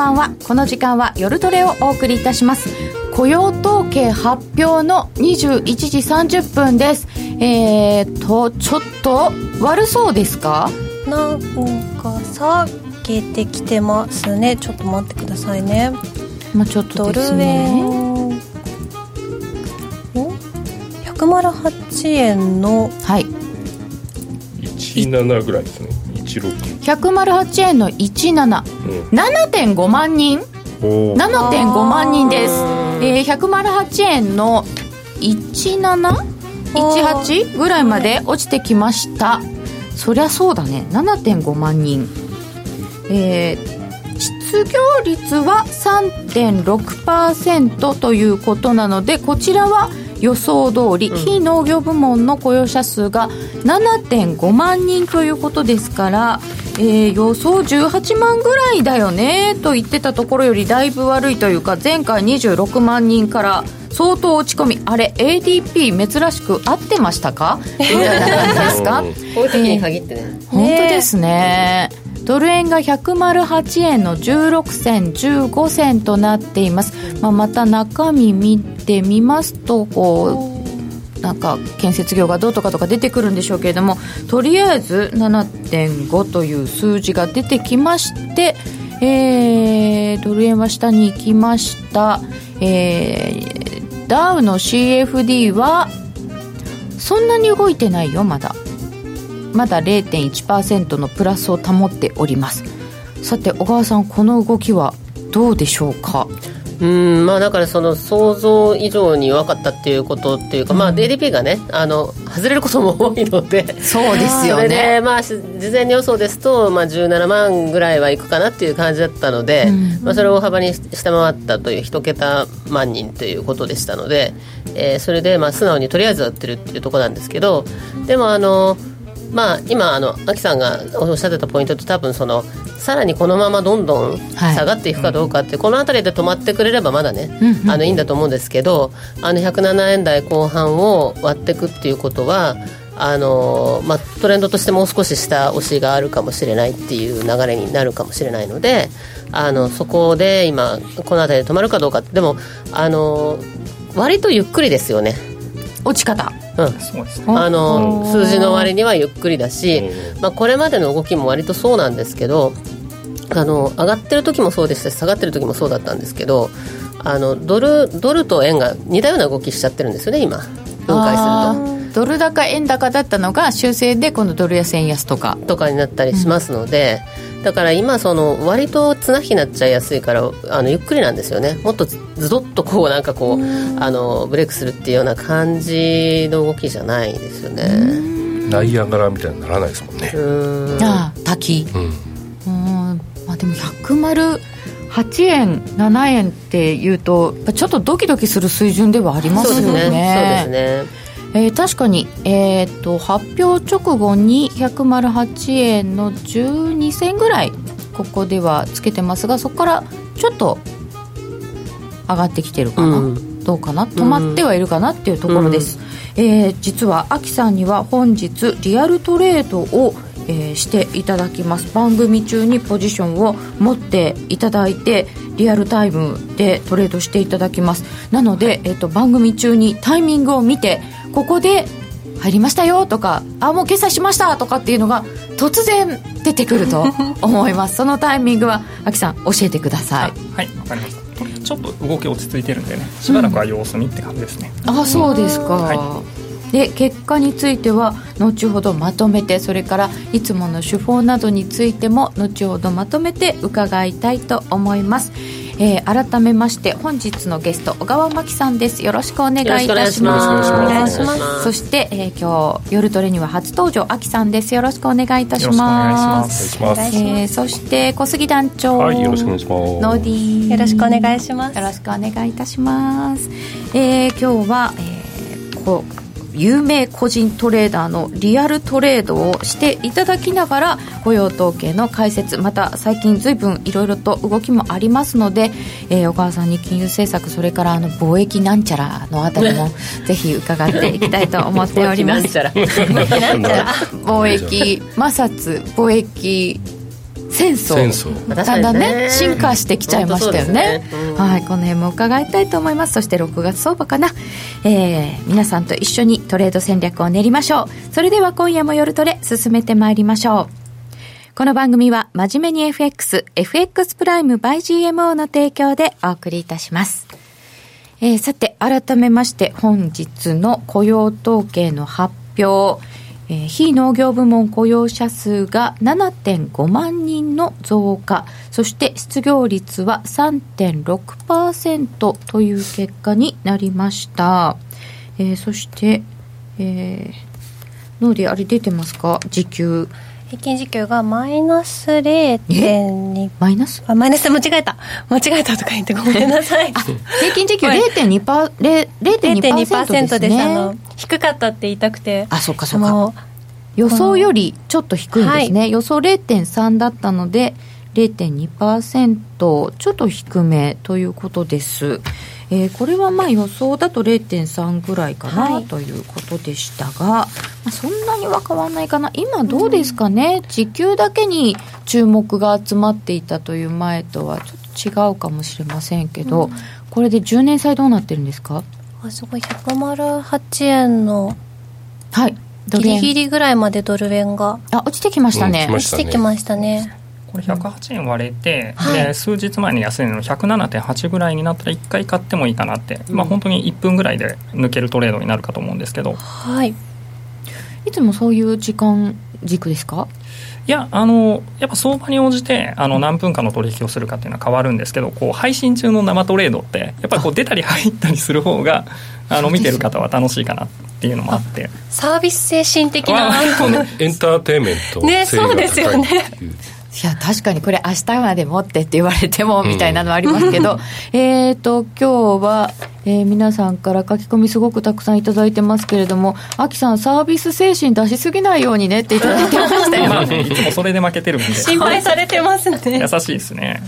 こんばんは。この時間は夜トレをお送りいたします。雇用統計発表の21時30分です。えーとちょっと悪そうですか？なんか下げてきてますね。ちょっと待ってくださいね。まあちょっとですね。108円のはい。17ぐらいですね16 108円の17、うん、7.5万人。7.5万人です、えー、108円の 17?18 ぐらいまで落ちてきました。そりゃそうだね。7.5万人。えー、失業率は3.6%ということなのでこちらは予想通り、非農業部門の雇用者数が7.5万人ということですから、えー、予想18万ぐらいだよねと言ってたところよりだいぶ悪いというか前回26万人から相当落ち込みあれ ADP 珍しく合ってましたか？みたいな感じですか？こういう時に限ってね、えー、本当ですねドル円が108円の16銭15銭となっています、まあ、また中身見てみますとこうなんか建設業がどうとかとか出てくるんでしょうけれどもとりあえず7.5という数字が出てきましてえー、ドル円は下に行きました、えー、ダウの CFD はそんなに動いてないよまだ。まだ0.1%のプラスを保っております。さて小川さんこの動きはどうでしょうか？うんまあ、だからその想像以上に弱かったっていうことっていうか、うん、まあ、DDP がねあの外れることも多いので。そうですよね。で、まあ、事前に予想ですと、まあ、17万ぐらいはいくかなっていう感じだったので、うん、まあ、それを大幅に下回ったという一桁万人ということでしたので、えー、それでまあ素直にとりあえず売ってるっていうところなんですけどでもあのまあ、今あの、アキさんがおっしゃってたポイントって多分そのさらにこのままどんどん下がっていくかどうかって、はい、この辺りで止まってくれればまだね、うんうん、あのいいんだと思うんですけどあの107円台後半を割っていくっていうことはあのまあ、トレンドとしてもう少し下押しがあるかもしれないっていう流れになるかもしれないのであのそこで今この辺りで止まるかどうかでもあの割とゆっくりですよね落ち方。うん、あの数字の割にはゆっくりだし、まあ、これまでの動きも割とそうなんですけどあの上がってる時もそうでしたし下がってる時もそうだったんですけどあのドルドルと円が似たような動きしちゃってるんですよね今。分解するとドル高円高だったのが修正でこのドル安円安とか。とかになったりしますので、うんだから今その割と綱引きになっちゃいやすいからあのゆっくりなんですよね。もっとズドッとこうなんかこうあのブレイクするっていうような感じの動きじゃないですよね。ナイアガラみたいにならないですもんね。ああ滝。うん。まあでも108円7円っていうとちょっとドキドキする水準ではありますよね。そうですね。そうですねえー、確かに、えーと、発表直後に108円の12銭ぐらいここではつけてますがそこからちょっと上がってきてるかな、うん、どうかな。止まってはいるかなっていうところです、うん、えー、実はアキさんには本日リアルトレードをえー、していただきます。番組中にポジションを持っていただいてリアルタイムでトレードしていただきます。なので、えーと、番組中にタイミングを見てここで入りましたよとかあもう決済しましたとかっていうのが突然出てくると思います。そのタイミングはアキさん教えてください。はい。わかりました。ちょっと動き落ち着いてるんでね。しばらくは様子見って感じですね、うん、あそうですか、はいで結果については後ほどまとめてそれからいつもの手法などについても後ほどまとめて伺いたいと思います。えー、改めまして本日のゲスト小川真紀さんです。よろしくお願いいたします。お願いします。そして、えー、今日夜トレには初登場あきさんです。よろしくお願いいたします。お願いします、えー、そして小杉団長はいよろしくお願いします。ノーディーよろしくお願いします。よろしくお願いいたします。えー、今日は、えー、こう有名個人トレーダーのリアルトレードをしていただきながら雇用統計の解説また最近ずいぶんいろいろと動きもありますので、えー、小川さんに金融政策それからあの貿易なんちゃらのあたりも ぜひ伺っていきたいと思っております。貿易 摩擦貿易戦争。だんだんにね。ね進化してきちゃいましたよね。本当そうですね。うんはいこの辺も伺いたいと思います。そして6月相場かな、えー皆さんと一緒にトレード戦略を練りましょう。それでは今夜も夜トレ進めてまいりましょう。この番組は真面目に FX、FX プライム by GMO の提供でお送りいたします。えーさて、改めまして本日の雇用統計の発表、えー非農業部門雇用者数が7.5万人の増加、そして失業率は3.6%という結果になりました。えーそして、えー、のであれ出てますか？時給。平均時給がマイナス0.2マイナス？あマイナス？間違えた。間違えたとか言ってごめんなさい。平均時給0.2%パー0 0.2%ですね。あの。低かったって言いたくて。あそっかそっか。の予想よりちょっと低いんですね、予想0.3だったので0.2%ちょっと低めということです、えーこれはまあ予想だと0.3ぐらいかな、はい。ということでしたが、まあ、そんなには変わらないかな。今どうですかね、時給だけに注目が集まっていたという前とはちょっと違うかもしれませんけど、これで10年債どうなってるんですか？あすごい。108円のはい。ドル円。ギリギリぐらいまでドル円が。あ落ちてきましたね、うん落ちてきましたねこれ108円割れて、はい。で数日前に安値の107.8ぐらいになったら1回買ってもいいかなって、まあ本当に1分ぐらいで抜けるトレードになるかと思うんですけど。はい。いつもそういう時間軸ですか？いやあのやっぱ相場に応じてあの何分間の取引をするかっていうのは変わるんですけどこう配信中の生トレードってやっぱりこう出たり入ったりする方があの見てる方は楽しいかなっていうのもあって。サービス精神的な。エンターテインメントね性がそうですよね。高いや確かにこれ明日まで持ってって言われてもみたいなのはありますけど、えっと今日は、えー皆さんから書き込みすごくたくさんいただいてますけれどもアキさんサービス精神出しすぎないようにねっていただいてましたよ、まあねいつもそれで負けてるんで。心配されてますね。優しいですね。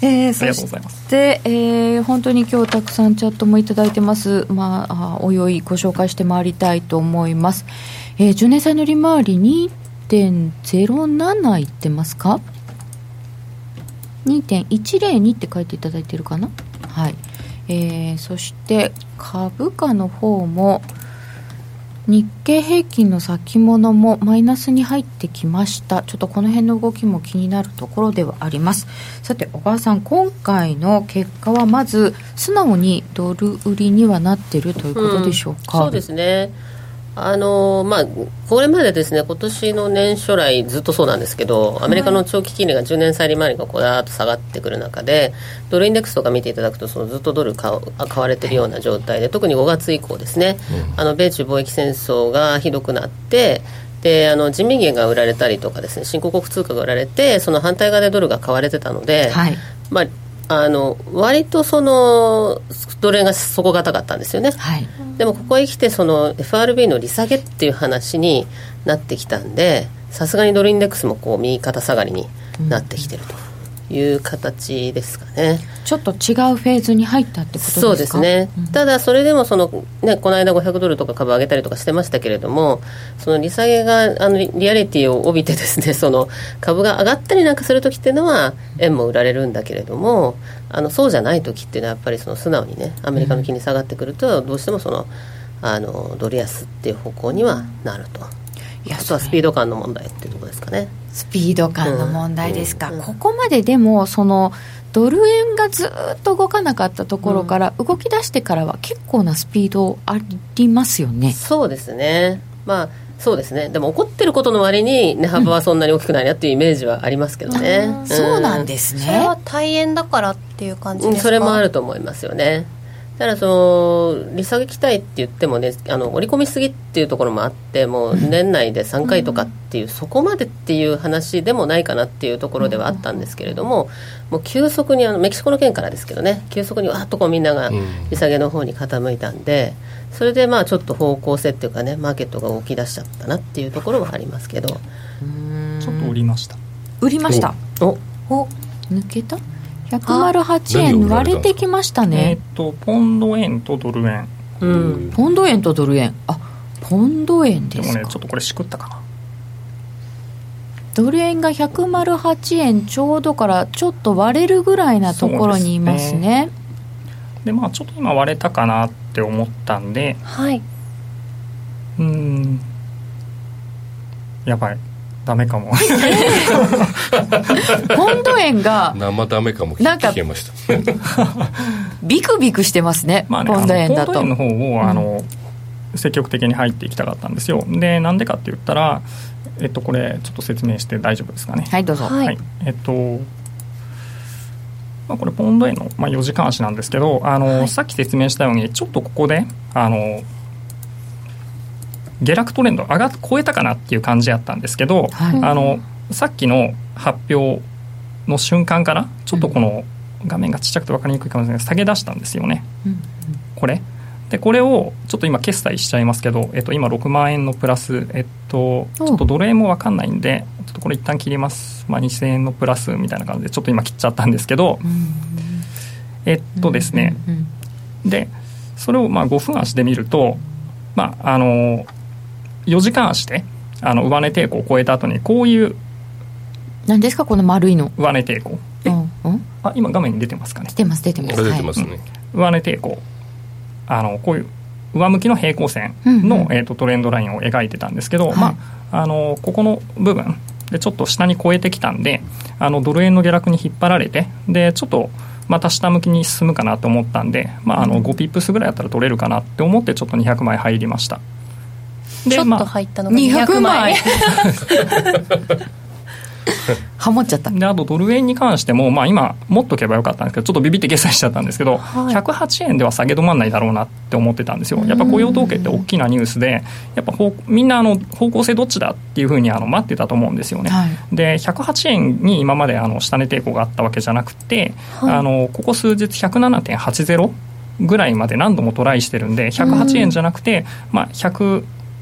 えーありがとうございます。て、えー本当に今日たくさんチャットもいただいてます。まああおいおいご紹介してまいりたいと思います、えー、10年債の利回り2.07いってますか？2.102って書いていただいてるかな？はい、えーそして株価の方も日経平均の先物もマイナスに入ってきました。ちょっとこの辺の動きも気になるところではあります。さて小川さん今回の結果はまず素直にドル売りにはなってるということでしょうか、そうですね。あのまあ、これまでですね今年の年初来ずっとそうなんですけどアメリカの長期金利が10年債利回りがこうだーっと下がってくる中でドルインデックスとか見ていただくとそのずっとドル買買われてるような状態で特に5月以降ですね、あの米中貿易戦争がひどくなってであの人民元が売られたりとかですね新興国通貨が売られてその反対側でドルが買われてたので、はい。まあ、あの割とそのドル円が底堅かったんですよね。はいでもここへ来てその FRB の利下げっていう話になってきたんでさすがにドルインデックスもこう右肩下がりになってきてるという形ですかね。ちょっと違うフェーズに入ったってことですか？そうですね、ただそれでもその、ね、この間500ドルとか株上げたりとかしてましたけれどもその利下げがあのリリアリティを帯びてですね その株が上がったりなんかする時っていうのは円も売られるんだけれどもあのそうじゃない時っていうのはやっぱりその素直にねアメリカの金利下がってくるとどうしてもそのあのドル安っていう方向にはなると。いやあとはスピード感の問題っていうところですかね。スピード感の問題ですか、うんうん。ここまででもそのドル円がずっと動かなかったところから動き出してからは結構なスピードありますよね、そうですね、まあ、そうですね、でも怒ってることの割に値幅はそんなに大きくないなっていうイメージはありますけどね、うんそうなんですそれはね大円だからっていう感じうんですか？それもあると思いますよね。ただその利下げ期待って言ってもねあの織り込みすぎっていうところもあってもう年内で3回とかっていう、そこまでっていう話でもないかなっていうところではあったんですけれどももう急速にあのメキシコの件からですけどね急速にわーっとこうみんながうん。利下げの方に傾いたんでそれでまあちょっと方向性っていうかねマーケットが動き出しちゃったなっていうところはありますけど。ちょっと売りました。売りました。お。お抜けた？108円割れてきましたえねっとポンド円とドル円。うん。ポンド円とドル円。あポンド円でですもかねちょっとこれしくったかな。ドル円が108円ちょうどからちょっと割れるぐらいなところにいますね。でまあちょっと今割れたかなって思ったんで。はい。うん。やばいダメかも。ポンド円が生ダメかも。なんか聞けました。ビクビクしてますねまあねポンド円だと。ポンド円の方をあの、積極的に入っていきたかったんですよ。でなんでかって言ったらえっとこれちょっと説明して大丈夫ですかね？はいどうぞ、はい。えっと、まあ、これポンド円の、まあ、4時間足なんですけどあの、さっき説明したようにちょっとここであの下落トレンド上が超えたかなっていう感じやったんですけど、はい。あのさっきの発表の瞬間からちょっとこの画面がちっちゃくて分かりにくいかもしれないけど下げ出したんですよね、うんこれ。でこれをちょっと今決済しちゃいますけど、えっと、今6万円のプラス、えっと、ちょっとドル円も分かんないんでちょっとこれ一旦切ります、まあ、2000円のプラスみたいな感じでちょっと今切っちゃったんですけど、えっとですね、うんでそれをまあ5分足で見ると、まあ、あの4時間足であの上値抵抗を超えた後にこういう何ですか？この丸いの。上値抵抗。うんうん。あ今画面に出てますかね。出てます出てます。これ出てますね、上値抵抗。あのこういう上向きの平行線の、うんうん。えー、とトレンドラインを描いてたんですけど、はい。まあ、あのここの部分でちょっと下に超えてきたんであのドル円の下落に引っ張られてでちょっとまた下向きに進むかなと思ったんで、まあ、あの5ピップスぐらいやったら取れるかなって思ってちょっと200枚入りましたちょっとまあ入ったのが200 200枚枚。ハモっちゃった。であとドル円に関しても、まあ、今持っとけばよかったんですけどちょっとビビって決済しちゃったんですけど、はい。108円では下げ止まんないだろうなって思ってたんですよ。やっぱ雇用統計って大きなニュースでやっぱ方みんなあの方向性どっちだっていうふうにあの待ってたと思うんですよね、はい。で108円に今まであの下値抵抗があったわけじゃなくて、はい。あのここ数日107.80ぐらいまで何度もトライしてるんで108円じゃなくて、まあ、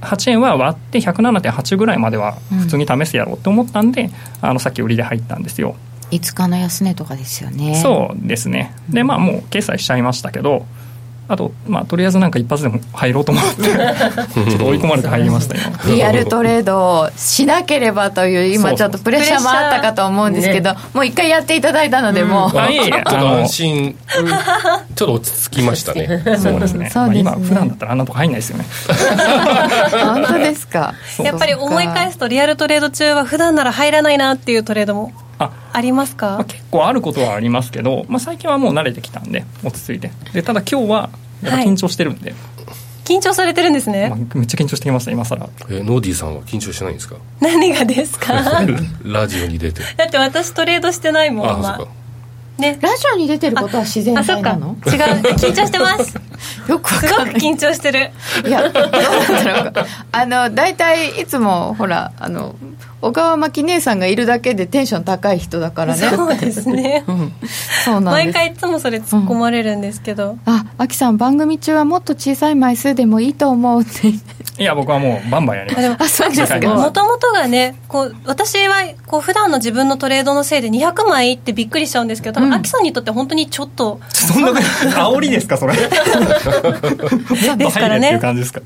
108円は割って107.8ぐらいまでは普通に試すやろうって思ったんで、あのさっき売りで入ったんですよ、5日の安値とかですよね。そうですね。でまあもう決済しちゃいましたけどあと、まあ、とりあえずなんか一発でも入ろうと思って ちょっと追い込まれて入りましたよリアルトレードをしなければという今ちょっとプレッシャーもあったかと思うんですけど、もう一回やっていただいたのでもう、ちょっと安心ちょっと落ち着きましたね。そうですね。そうですね。まあ、今普段だったらあんなとこ入んないですよね。本当ですか。やっぱり思い返すとリアルトレード中は普段なら入らないなっていうトレードもあありますまあ、か結構あることはありますけど、まあ、最近はもう慣れてきたんで落ち着いて。でただ今日はやっぱ緊張してるんで、緊張されてるんですね。まあ、めっちゃ緊張してきました今更。えノーディーさんは緊張してないんですか？何がですか？だ ラジオに出て。って私トレードしてないもん今。あそうか。ね。ラジオに出てることは自然あそっか。体なの？違う緊張してます。よくわすごく緊張してる。いやどうなんだろう。かあの大体いつもほらあの小川真紀姉さんがいるだけでテンション高い人だからね。そうですね。う んそうなんです。毎回いつもそれ突っ込まれるんですけど、あマキさん番組中はもっと小さい枚数でもいいと思うって。いや僕はもうバンバンやります。あでもあそうですか。もともとがねこう私はこう普段の自分のトレードのせいで200枚ってびっくりしちゃうんですけど多分、うんアキさんにとって本当にちょっとそんな煽りですかそれ？もっと入れっていう感じですか？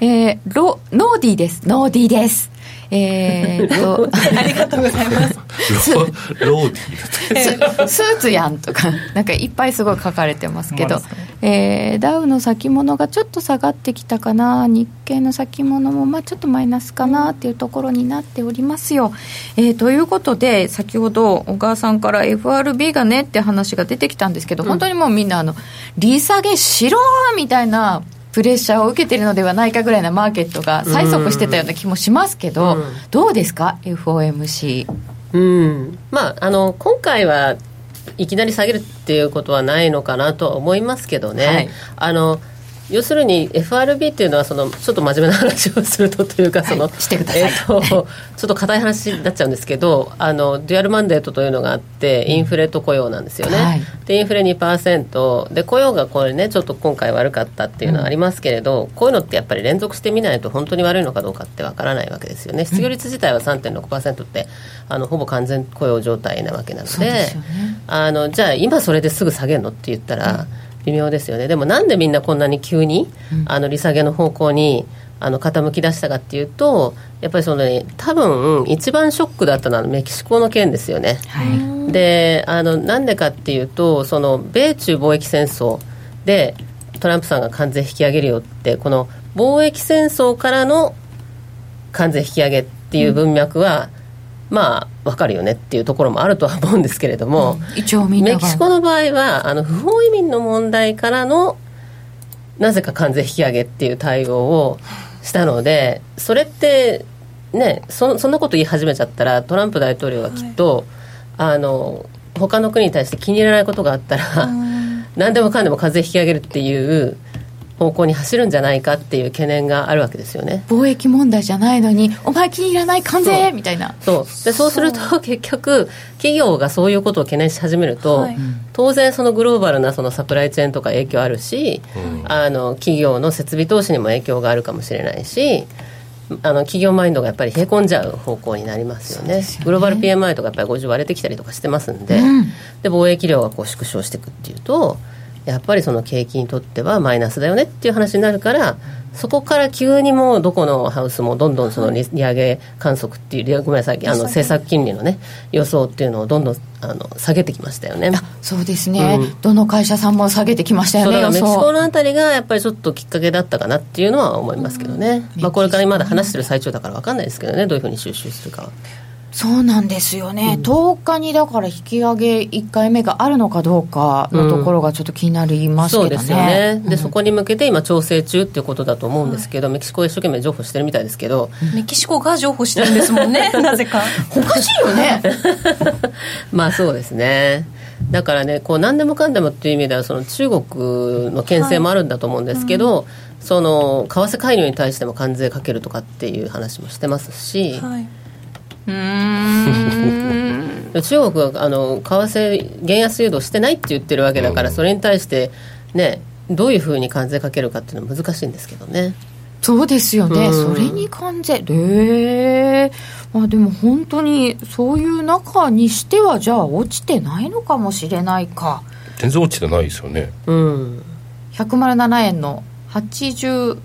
えー、ロノーディーです。ノーディーですえー、っと。ありがとうございます。ロローディー。ススーツやんとかなんかいっぱいすごい書かれてますけど。えーダウの先物がちょっと下がってきたかな。日経の先物もまあちょっとマイナスかなっていうところになっておりますよ、えーということで先ほど小川さんから FRB がねって話が出てきたんですけど、本当にもうみんなあの利下げしろーみたいなプレッシャーを受けてるのではないかぐらいなマーケットが催促してたような気もしますけど、うん。どうですか？FOMC うん。まあ、あの今回はいきなり下げるっていうことはないのかなとは思いますけどね、はい。あの要するに FRB っていうのはそのちょっと真面目な話をするとというかその、してください。えーとちょっと硬い話になっちゃうんですけどあのデュアルマンデートというのがあってインフレと雇用なんですよね、はい。でインフレ2%で雇用がこれねちょっと今回悪かったっていうのはありますけれど、こういうのってやっぱり連続してみないと本当に悪いのかどうかってわからないわけですよね。失業率自体は3.6%ってあのほぼ完全雇用状態なわけなので。ね。あのじゃあ今それですぐ下げるのって言ったら微妙ですよね。でもなんでみんなこんなに急に、あの利下げの方向にあの傾き出したかっていうとやっぱりその、ね、多分一番ショックだったのはメキシコの件ですよね。はい。であのなんでかっていうとその米中貿易戦争でトランプさんが関税引き上げるよってこの貿易戦争からの関税引き上げっていう文脈は、まあ分かるよねっていうところもあるとは思うんですけれども、一応みんメキシコの場合はあの不法移民の問題からのなぜか関税引き上げっていう対応をしたのでそれってねそそんなこと言い始めちゃったらトランプ大統領はきっと、あの他の国に対して気に入らないことがあったら、何でもかんでも関税引き上げるっていう方向に走るんじゃないかっていう懸念があるわけですよね。貿易問題じゃないのにお前気に入らない関税みたいな。そう。でそうすると結局企業がそういうことを懸念し始めると、はい。当然そのグローバルなそのサプライチェーンとか影響あるし、あの企業の設備投資にも影響があるかもしれないしあの企業マインドがやっぱり冷え込んじゃう方向になりますよね。グローバル PMI とかやっぱり50割れてきたりとかしてますんで,、で貿易量がこう縮小していくっていうとやっぱりその景気にとってはマイナスだよねっていう話になるからそこから急にもうどこのハウスもどんどんその利利上げ観測っていう利ごめんなさいあの政策金利のね予想っていうのをどんどんあの下げてきましたよね。そうですね、うん。どの会社さんも下げてきましたよそうね。メキシコ想のあたりがやっぱりちょっときっかけだったかなっていうのは思いますけどね、まあ、これからまだ話してる最中だから分かんないですけどね。どういうふうに収集するかはそうなんですよね、10日にだから引き上げ1回目があるのかどうかのところがちょっと気になりますけどね、そうですよね。で、そこに向けて今調整中っていうことだと思うんですけど、メキシコは一生懸命譲歩してるみたいですけど、メキシコが譲歩してるんですもんねなぜかおかしいよね。まあそうですね。だからねこう何でもかんでもっていう意味ではその中国の牽制もあるんだと思うんですけど、その為替介入に対しても関税かけるとかっていう話もしてますし、はい、中国はあの為替減安誘導してないって言ってるわけだから、それに対してねどういうふうに関税かけるかっていうのは難しいんですけどね。そうですよね、うん。それに関税。ええまあでも本当にそういう中にしてはじゃあ落ちてないのかもしれないか。全然落ちてないですよね。うん。107円の89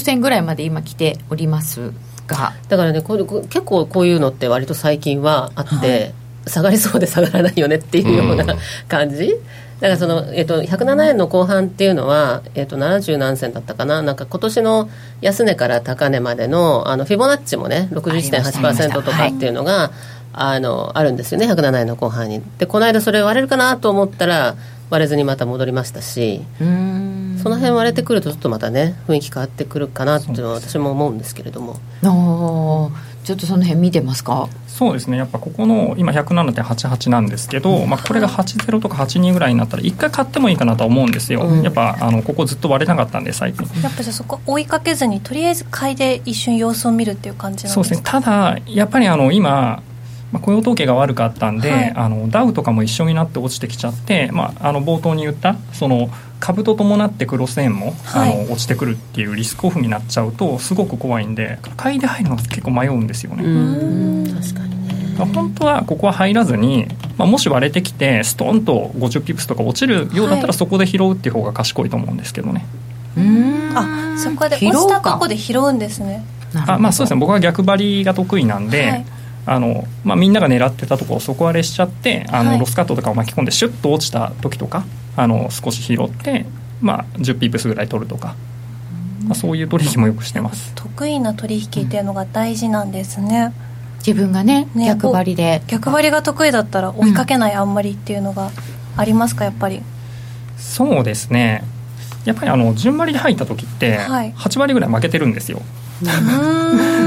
銭ぐらいまで今来ておりますがだからねこれこ結構こういうのって割と最近はあって、下がりそうで下がらないよねっていうようなうん。感じ。だからその、えっと、107円の後半っていうのは、えっと、70何銭だったかな。なんか今年の安値から高値までのあのフィボナッチもね61.8%とかっていうのがあのあるんですよね107円の後半に。でこの間それ割れるかなと思ったら割れずにまた戻りましたしその辺割れてくるとちょっとまたね雰囲気変わってくるかなっていうのは私も思うんですけれども。ちょっとその辺見てますか？そうですね。やっぱここの今107.88なんですけど、まあ、これが80とか82ぐらいになったら一回買ってもいいかなとは思うんですよ、うん。やっぱあのここずっと割れなかったんで最近。やっぱじゃあそこ追いかけずにとりあえず買いで一瞬様子を見るっていう感じなんでか？そうですすね。ただやっぱりあの今まあ、雇用統計が悪かったんで、はい。あのダウとかも一緒になって落ちてきちゃって、まあ、あの冒頭に言ったその株と伴ってクロス円も、はい。あの落ちてくるっていうリスクオフになっちゃうとすごく怖いんで買いで入るのが結構迷うんですよね、うん。確かに本当はここは入らずに、まあ、もし割れてきてストンと50ピプスとか落ちるようだったはい。らそこで拾うっていう方が賢いと思うんですけどね、うーん。あそこで落ちたとこで拾うんですね。なるほど。あまあそうですね。僕は逆張りが得意なんで、はいあのまあ、みんなが狙ってたところを底割れしちゃってあの、はい。ロスカットとかを巻き込んでシュッと落ちた時とかあの少し拾って、まあ、10ピープスぐらい取るとか、まあ、そういう取引もよくしてます。得意な取引っていうのが大事なんですね、自分がねね逆張りで。逆張りが得意だったら追いかけないあんまりっていうのがありますか？やっぱり。そうですね。やっぱりあの順張りで入った時ってはい。8割ぐらい負けてるんですよ、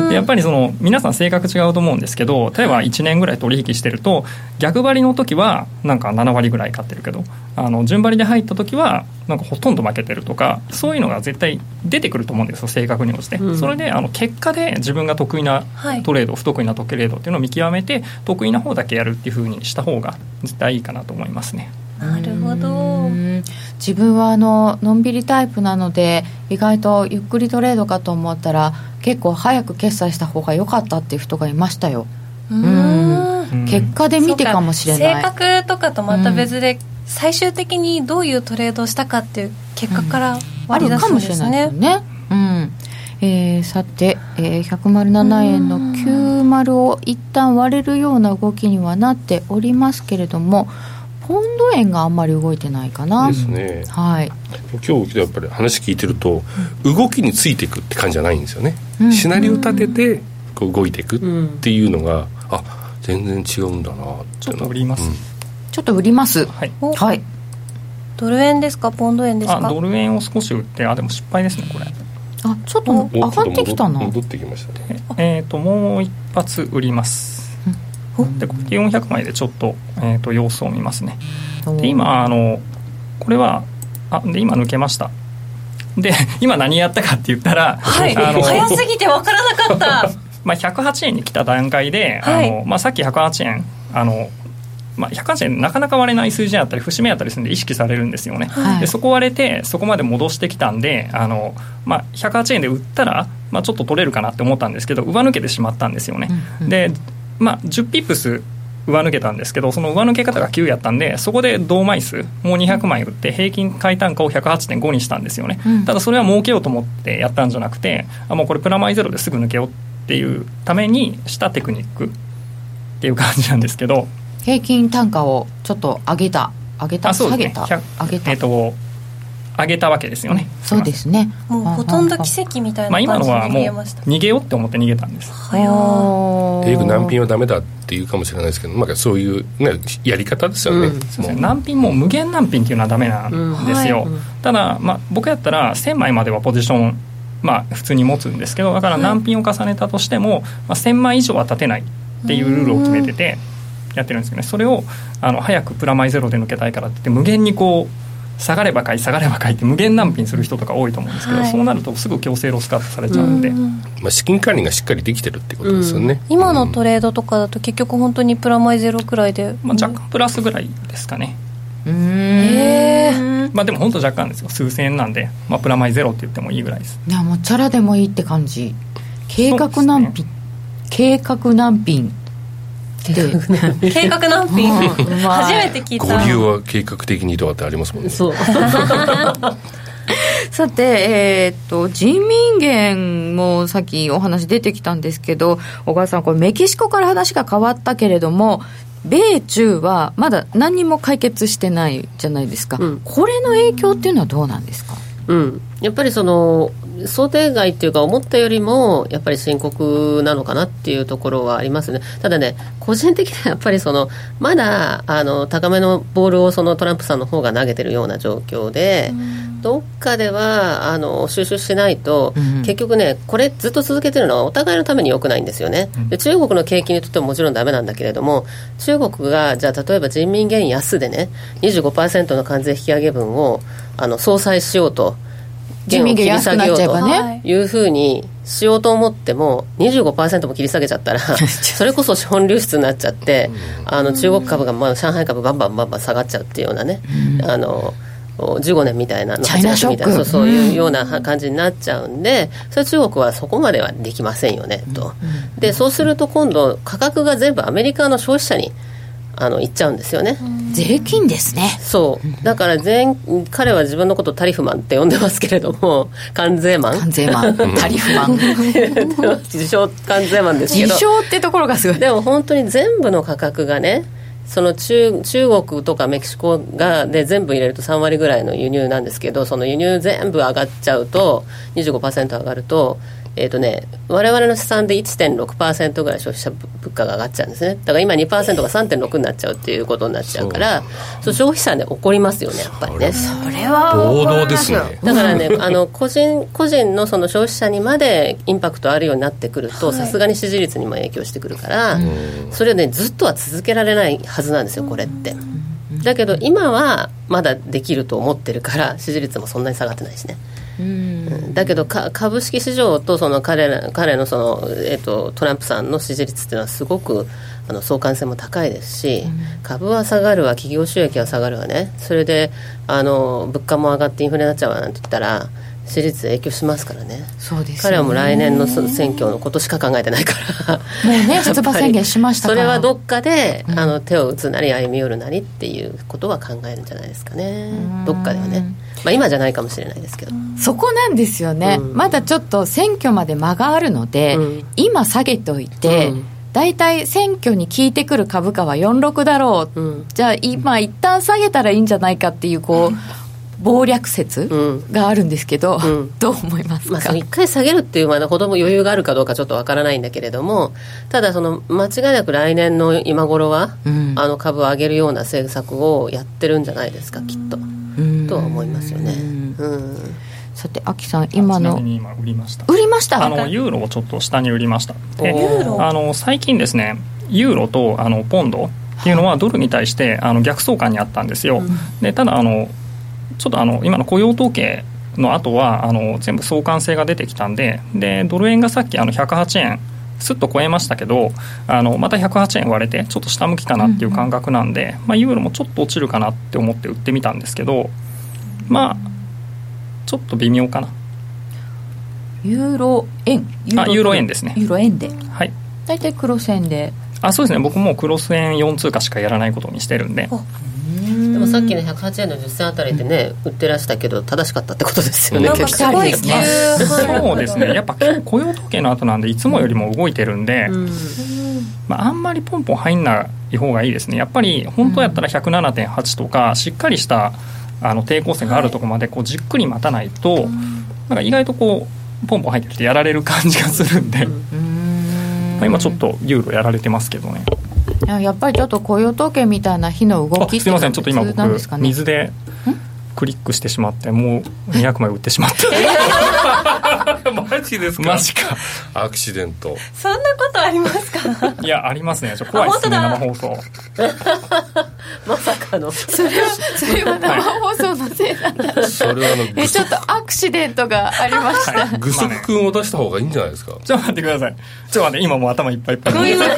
でやっぱりその皆さん性格違うと思うんですけど例えば1年ぐらい取引してると逆張りの時はなんか7割ぐらい勝ってるけどあの順張りで入った時はなんかほとんど負けてるとかそういうのが絶対出てくると思うんですよ性格に応じて、うん。それであの結果で自分が得意なはい。トレード、不得意なトレードっていうのを見極めて得意な方だけやるっていうふうにした方が絶対いいかなと思いますねなるほど。うん自分はあののんびりタイプなので意外とゆっくりトレードかと思ったら結構早く決済した方が良かったっていう人がいましたよ、うーん。うん結果で見てかもしれない。性格とかとまた別で、最終的にどういうトレードをしたかっていう結果からあ割り出すんるかもしれですねないですよね、うん。えー、さて、えー、107円の90を一旦割れるような動きにはなっておりますけれどもポンド円があんまり動いてないかな。ですね。はい。今日やっぱり話聞いてると動きについていくって感じじゃないんですよね、うん、シナリオ立ててこう動いていくっていうのが、うん、あ全然違うんだなちょっと売ります、うん、ちょっと売ります。はい、はい。ドル円ですか？ポンド円ですか？ドル円を少し売ってあでも失敗ですねこれ。あちょっと上がってきたな。戻ってきましたね。えっ、ー、ともう一発売ります、うん、でこれ400枚でちょっと,、えーと、様子を見ますね。で今あのこれはあで今抜けました。で 今何やったかって言ったら、はい、あの早すぎて分からなかった。まあ108円に来た段階で、はい、あのまあ、さっき108円あのまあ、108円なかなか割れない数字だったり節目だったりするんで意識されるんですよね、はい、でそこ割れてそこまで戻してきたんであの、まあ、108円で売ったら、まあ、ちょっと取れるかなって思ったんですけど上抜けてしまったんですよね、うんうん、で、まあ、10ピップス上抜けたんですけどその上抜け方が9やったんでそこで同枚数もう200枚売って平均買い単価を108.5にしたんですよね、うん、ただそれは儲けようと思ってやったんじゃなくてあもうこれプラマイゼロですぐ抜けようっていうためにしたテクニックっていう感じなんですけど。平均単価をちょっと上げた上げた、下げた上げた。えっ、ー、と上げたわけですよね。そうですね。もうほとんど奇跡みたいな感じで逃げました、まあ、逃げようって思って逃げたんです。はや英語難品はダメだっていうかもしれないですけど、まあ、そういう、ね、やり方ですよね、うん、難品も無限難品っていうのはダメなんですよ、うん。はい、ただ、まあ、僕やったら1000枚まではポジションまあ普通に持つんですけどだから難品を重ねたとしても、まあ、1000枚以上は立てないっていうルールを決めてて、やってるんですけどね。それをあの早くプラマイゼロで抜けたいからって無限にこう下がれば買い下がれば買いって無限難品する人とか多いと思うんですけど、はい、そうなるとすぐ強制ロスカットされちゃうんで、うん、まあ、資金管理がしっかりできてるってことですよね、うん、今のトレードとかだと結局本当にプラマイゼロくらいで、まあ、若干プラスぐらいですかね。うん。へえまあでも本当若干ですよ。数千円なんで、まあ、プラマイゼロって言ってもいいぐらいです。いやもうチャラでもいいって感じ。計画難品、ね、計画難品 計画難品、初めて聞いた。合流は計画的にとかってありますもんね。そう。さて、えー、っと人民元もさっきお話出てきたんですけど小川さんこれメキシコから話が変わったけれども米中はまだ何にも解決してないじゃないですか、うん、これの影響っていうのはどうなんですか、うん、やっぱりその想定外っていうか思ったよりもやっぱり深刻なのかなっていうところはありますね。ただね個人的にはやっぱりそのまだあの高めのボールをそのトランプさんの方が投げてるような状況で、どっかではあの収集しないと、結局ねこれずっと続けてるのはお互いのためによくないんですよね、で中国の景気にとってももちろんダメなんだけれども中国がじゃあ例えば人民元安でね25%の関税引き上げ分をあの相殺しようと。人民元安くなっちゃえばねいうふうにしようと思っても25%も切り下げちゃったら それこそ資本流出になっちゃってあの中国株がまあ上海株バンバンバンバン下がっちゃうっていうようなね、あの15年みたいなチャイナショック。そうそういうような感じになっちゃうんで、それ中国はそこまではできませんよねと、でそうすると今度価格が全部アメリカの消費者にあの行っちゃうんですよね。税金ですね。そう。だから全彼は自分のことタリフマンって呼んでますけれども関税マン。関税マン。タリフマン。自称関税マンですけど。自称ってところがすごい。でも本当に全部の価格がねその中中国とかメキシコがで全部入れると3割ぐらいの輸入なんですけどその輸入全部上がっちゃうと25%上がるとえーとね、我々の試算で1.6%ぐらい消費者物価が上がっちゃうんですね。だから今2%が3.6になっちゃうっていうことになっちゃうからそう消費者ね怒りますよねやっぱりね。それは暴動ですね。だからね あの個人個人のその消費者にまでインパクトあるようになってくるとさすがに支持率にも影響してくるからそれをねずっとは続けられないはずなんですよこれって。だけど今はまだできると思ってるから支持率もそんなに下がってないしねだけど株式市場とその彼彼のその、えーと、トランプさんの支持率っていうのはすごくあの相関性も高いですし、株は下がるわ企業収益は下がるわね。それであの物価も上がってインフレになっちゃうわなんて言ったら支持率影響しますからね。そうです、ね、彼はもう来年の選挙の今年しか考えてないから。もうね 出馬宣言しましたそれはどっかで、うん、あの手を打つなり歩み寄るなりっていうことは考えるんじゃないですかね。どっかではね、まあ、今じゃないかもしれないですけど。そこなんですよね、うん、まだちょっと選挙まで間があるので、うん、今下げておいて、大体選挙に効いてくる株価は46だろう、うん、じゃあ今一旦下げたらいいんじゃないかっていうこう、謀略説があるんですけど、うん、どう思いますか、まあ、一回下げるっていうまだほども余裕があるかどうかちょっとわからないんだけれどもただその間違いなく来年の今頃は、うん、あの株を上げるような政策をやってるんじゃないですかきっと、とは思いますよね。うん。さて、アキさん、今の今売りました。売りました？あのユーロをちょっと下に売りました。であの最近ですねユーロとあのポンドっていうのはドルに対してあの逆相関にあったんですよ、うん、でただあのちょっとあの今の雇用統計の後はあの全部相関性が出てきたんででドル円がさっきあの108円すっと超えましたけどあのまた108円割れてちょっと下向きかなっていう感覚なんで、まあ、ユーロもちょっと落ちるかなって思って売ってみたんですけどまあちょっと微妙かな。ユーロ円？あユーロ円？ですね。ユーロ円で？はい。大体クロス円で。あそうですね。僕もクロス円4通貨しかやらないことにしてるんででもさっきの108円の10銭あたりでね、売ってらしたけど正しかったってことですよね結構ですね。そうですね。やっぱ雇用統計の後なんでいつもよりも動いてるんで、うん、まあ、あんまりポンポン入んない方がいいですね。やっぱり本当やったら107.8とかしっかりしたあの抵抗線があるところまでこうじっくり待たないと、なんか意外とこうポンポン入ってきてやられる感じがするんで、まあ、今ちょっとユーロやられてますけどねやっぱりちょっと雇用統計みたいな日の動きすみません。ちょっと今僕水でクリックしてしまってもう200枚売ってしまって マジですか？マジか。アクシデント。そんなことありますか？いやありますね。ちょ怖いですね生放送。まさかの。それはそれは生放送のせいな。んだそれはあのえちょっとアクシデントがありました、具足君を出した方がいいんじゃないですか、ちょっと待ってください。ちょっと待って今もう頭いっぱいいっぱい。めちゃく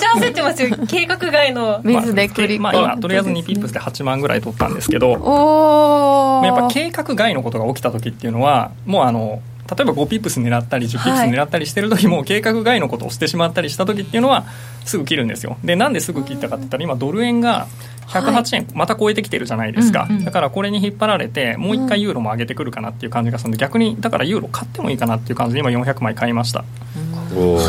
ちゃ焦ってますよ。計画外の。水でクリまあ、今とりあえず2ピップスで8万ぐらい取ったんですけど。おやっぱ計画外のことが起きた時っていうのはもうあの例えば5ピップス狙ったり10ピップス狙ったりしてる時も、計画外のことをしてしまったりした時っていうのはすぐ切るんですよ。でなんですぐ切ったかって言ったら今ドル円が108円また超えてきてるじゃないですか、だからこれに引っ張られてもう一回ユーロも上げてくるかなっていう感じがするんで逆にだからユーロ買ってもいいかなっていう感じで今400枚買いました。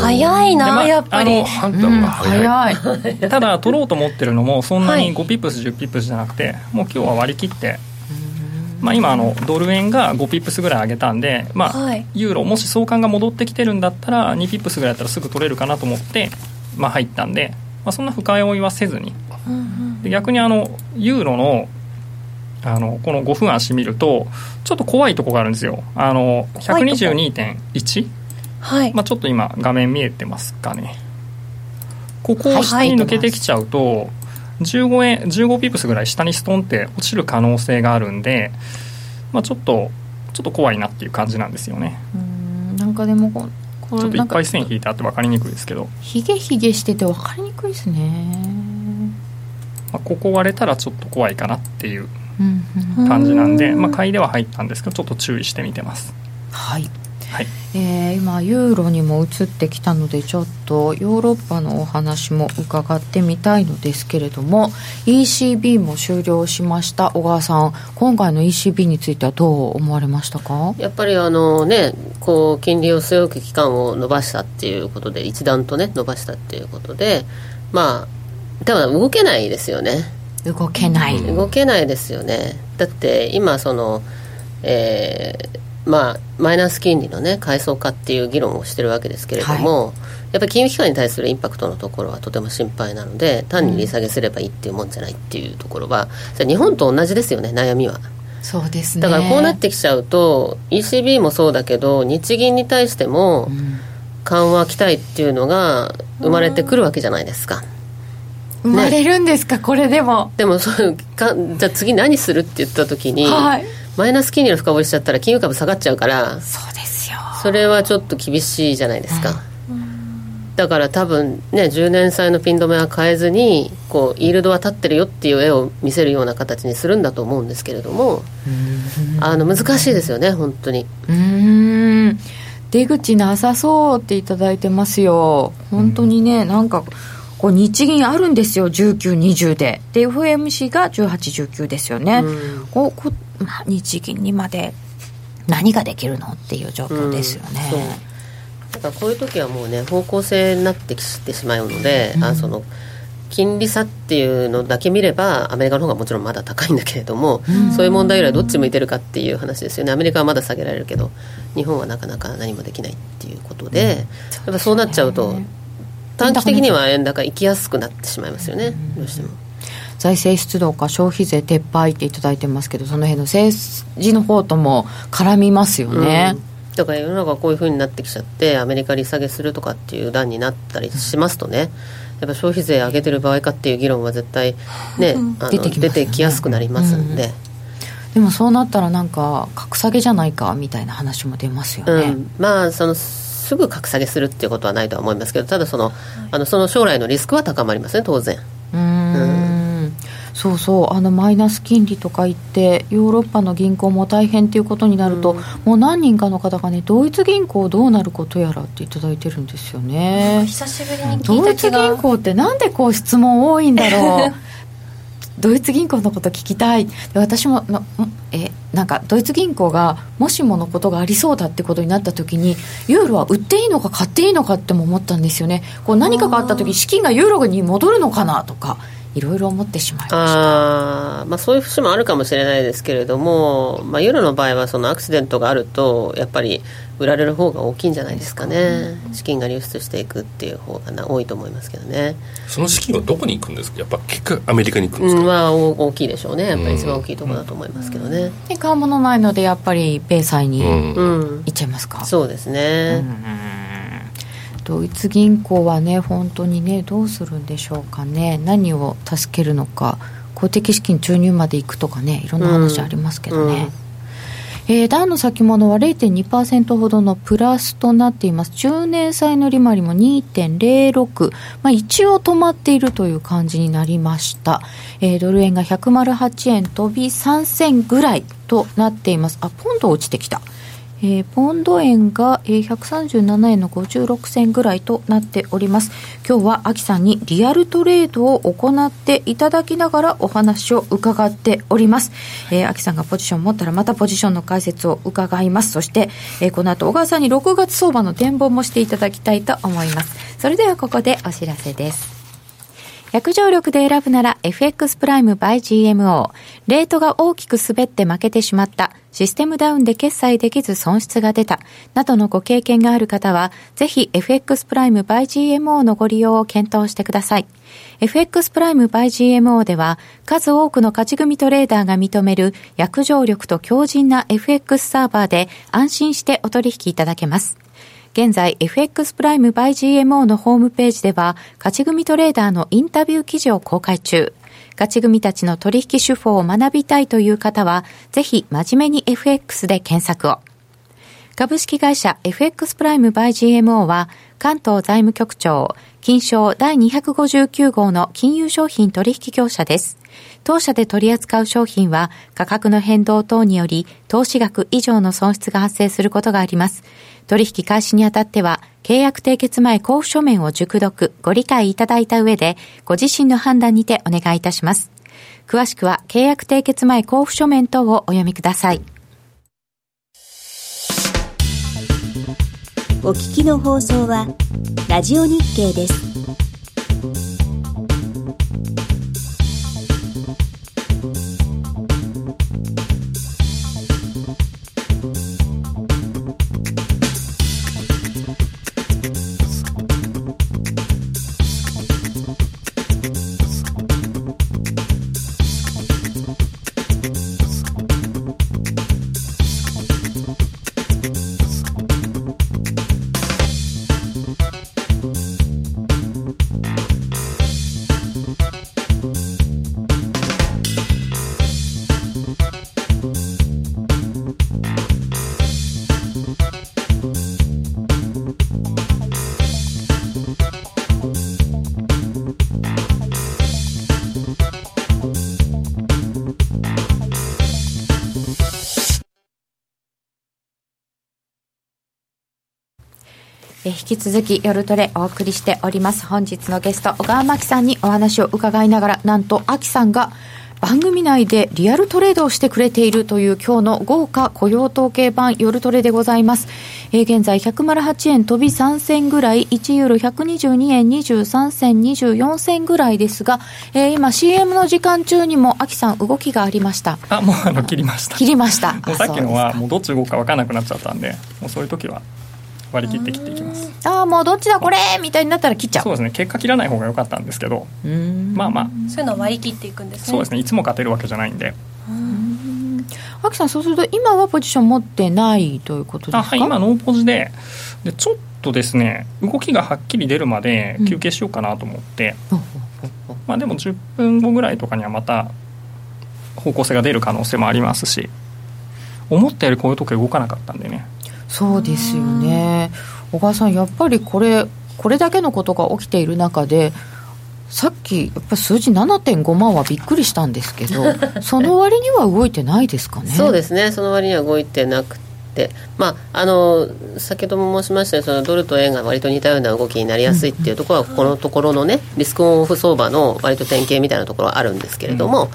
早いな、まあ、やっぱり。判断が早い、ただ取ろうと思ってるのもそんなに5ピップス10ピップスじゃなくてもう今日は割り切ってまあ、今あのドル円が5ピップスぐらい上げたんで、まあ、はい、ユーロもし相関が戻ってきてるんだったら2ピップスぐらいだったらすぐ取れるかなと思って、まあ、入ったんで、まあ、そんな深追いはせずに、うんうん、で逆にあのユーロのあのこの5分足見るとちょっと怖いとこがあるんですよ。あの122.1、はい。まあ、ちょっと今画面見えてますかね。ここを下に抜けてきちゃうと、15円15ピップスぐらい下にストンって落ちる可能性があるんで、まあ、ちょっとちょっと怖いなっていう感じなんですよね。うんなんかでもここちょっといっぱい線引いてあって分かりにくいですけど。ひげひげしてて分かりにくいですね、まあ、ここ割れたらちょっと怖いかなっていう感じなんで、まあ、買いでは入ったんですけどちょっと注意してみてます。はいはい、えー、今ユーロにも移ってきたのでちょっとヨーロッパのお話も伺ってみたいのですけれども ECB も終了しました。小川さん今回の ECB についてはどう思われましたか？やっぱりあのねこう金利を据え置く期間を伸ばしたっていうことで一段とね伸ばしたっていうことでまあでも動けないですよね。動けない、動けないですよね。だって今そのえーまあ、マイナス金利の、ね、階層化っていう議論をしてるわけですけれども、はい、やっぱり金融機関に対するインパクトのところはとても心配なので単に利下げすればいいっていうもんじゃないっていうところは、うん、日本と同じですよね悩みは。そうですね、だからこうなってきちゃうと ECB もそうだけど日銀に対しても緩和期待っていうのが生まれてくるわけじゃないですか。生まれるんですか、ね、これでも。でもそうかじゃあ次何するって言った時に、はいマイナス金利の深掘りしちゃったら金融株下がっちゃうからそうですよ。それはちょっと厳しいじゃないですか、だから多分ね10年債のピン止めは変えずにこうイールドは立ってるよっていう絵を見せるような形にするんだと思うんですけれどもあの難しいですよね本当に。うん。出口なさそうっていただいてますよ。本当にねなんかこう日銀あるんですよ1920で。で FOMC が1819ですよね、うん、ここ、まあ、日銀にまで何ができるのっていう状況ですよね、うんだからこういう時はもうね方向性になってきてしまうので、うん、あその金利差っていうのだけ見ればアメリカの方がもちろんまだ高いんだけれども、うん、そういう問題よりはどっち向いてるかっていう話ですよね。アメリカはまだ下げられるけど日本はなかなか何もできないっていうことで、うん、やっぱそうなっちゃうと短期的には円高行きやすくなってしまいますよね、どうしても。財政出動か消費税撤廃っていただいてますけどその辺の政治の方とも絡みますよね。うん。だから世の中こういうふうになってきちゃってアメリカ利下げするとかっていう段になったりしますとね、やっぱ消費税上げてる場合かっていう議論は絶対ね、あの出てき、ね、出てきやすくなりますんで。うん。でもそうなったらなんか格下げじゃないかみたいな話も出ますよね、うん、まあそのすぐ格下げするっていうことはないとは思いますけどただそのあのその将来のリスクは高まりますね当然。うんそうそうあのマイナス金利とか言ってヨーロッパの銀行も大変ということになると、うん、もう何人かの方がねドイツ銀行どうなることやらっていただいてるんですよね。久しぶりにドイツ銀行ってなんでこう質問多いんだろう。ドイツ銀行のこと聞きたい。私もえなんかドイツ銀行がもしものことがありそうだってことになった時にユーロは売っていいのか買っていいのかっても思ったんですよね。こう何かがあった時資金がユーロに戻るのかなとかいろいろ思ってしまいました。あ、まあ、そういう節もあるかもしれないですけれども、まあ、ユーロの場合はそのアクシデントがあるとやっぱり売られる方が大きいんじゃないですかね、資金が流出していくっていう方が多いと思いますけどね。その資金はどこに行くんですか？やっぱ結果アメリカに行くんですか、うん、まあ大きいでしょうね。やっぱり一番大きいところだと思いますけどね、で買うものないのでやっぱり米債に行っちゃいますか、うん、そうですね、うんドイツ銀行はね本当にねどうするんでしょうかね何を助けるのか公的資金注入までいくとかねいろんな話ありますけどね、うんうんえー、ダウの先物は0.2%ほどのプラスとなっています。10年債の利回りも2.06。まあ一応止まっているという感じになりました。えー、ドル円が108円飛び3銭ぐらいとなっています。あ、ポンド落ちてきた。えー、ポンド円が、えー、137円の56銭ぐらいとなっております。今日はアキさんにリアルトレードを行っていただきながらお話を伺っております。えー、アキさんがポジション持ったらまたポジションの解説を伺います。そして、えー、この後小川さんに6月相場の展望もしていただきたいと思います。それではここでお知らせです。約定力で選ぶなら FX プライム by GMO。レートが大きく滑って負けてしまった。システムダウンで決済できず損失が出た。などのご経験がある方は、ぜひ FX プライム by GMO のご利用を検討してください。FX プライム by GMO では、数多くの勝ち組トレーダーが認める約定力と強靭な FX サーバーで安心してお取引いただけます。現在 FX プライム by GMO のホームページでは、勝ち組トレーダーのインタビュー記事を公開中。勝ち組たちの取引手法を学びたいという方は、ぜひ真面目に FX で検索を。株式会社 FX プライム by GMO は、関東財務局長、金賞第259号の金融商品取引業者です。当社で取り扱う商品は価格の変動等により投資額以上の損失が発生することがあります。取引開始にあたっては、契約締結前交付書面を熟読、ご理解いただいた上で、ご自身の判断にてお願いいたします。詳しくは、契約締結前交付書面等をお読みください。お聞きの放送は、ラジオ日経です。え引き続き夜トレお送りしております本日のゲスト小川真紀さんにお話を伺いながらなんとアキさんが番組内でリアルトレードをしてくれているという今日の豪華雇用統計版夜トレでございます。えー、現在108円飛び3銭ぐらい、1ユーロ122円23銭24銭ぐらいですが、えー、今 CM の時間中にも秋さん動きがありました。あ、もうあの切りました。切りました。さっきのはもうどっち動くか分からなくなっちゃったんで、もうそういう時は割り切って切っていきます。ああもうどっちだこれ？みたいになったら切っちゃう。そうですね。結果切らない方が良かったんですけど。まあまあ。そういうのを割り切っていくんですね。そうですね。いつも勝てるわけじゃないんで。秋さんそうすると今はポジション持ってないということですか？はい今ノーポジで。でちょっとですね動きがはっきり出るまで休憩しようかなと思って、うん、まあでも10分後ぐらいとかにはまた方向性が出る可能性もありますし。思ったよりこういう時動かなかったんでねそうですよね。小川さんやっぱりこれこれだけのことが起きている中でさっきやっぱ数字7.5万はびっくりしたんですけど その割には動いてないですかね？そうですね。その割には動いてなくて。まああの先ほども申しましたようにそのドルと円が割と似たような動きになりやすいっていうところは、このところのねリスクオフ相場の割と典型みたいなところはあるんですけれども、うん。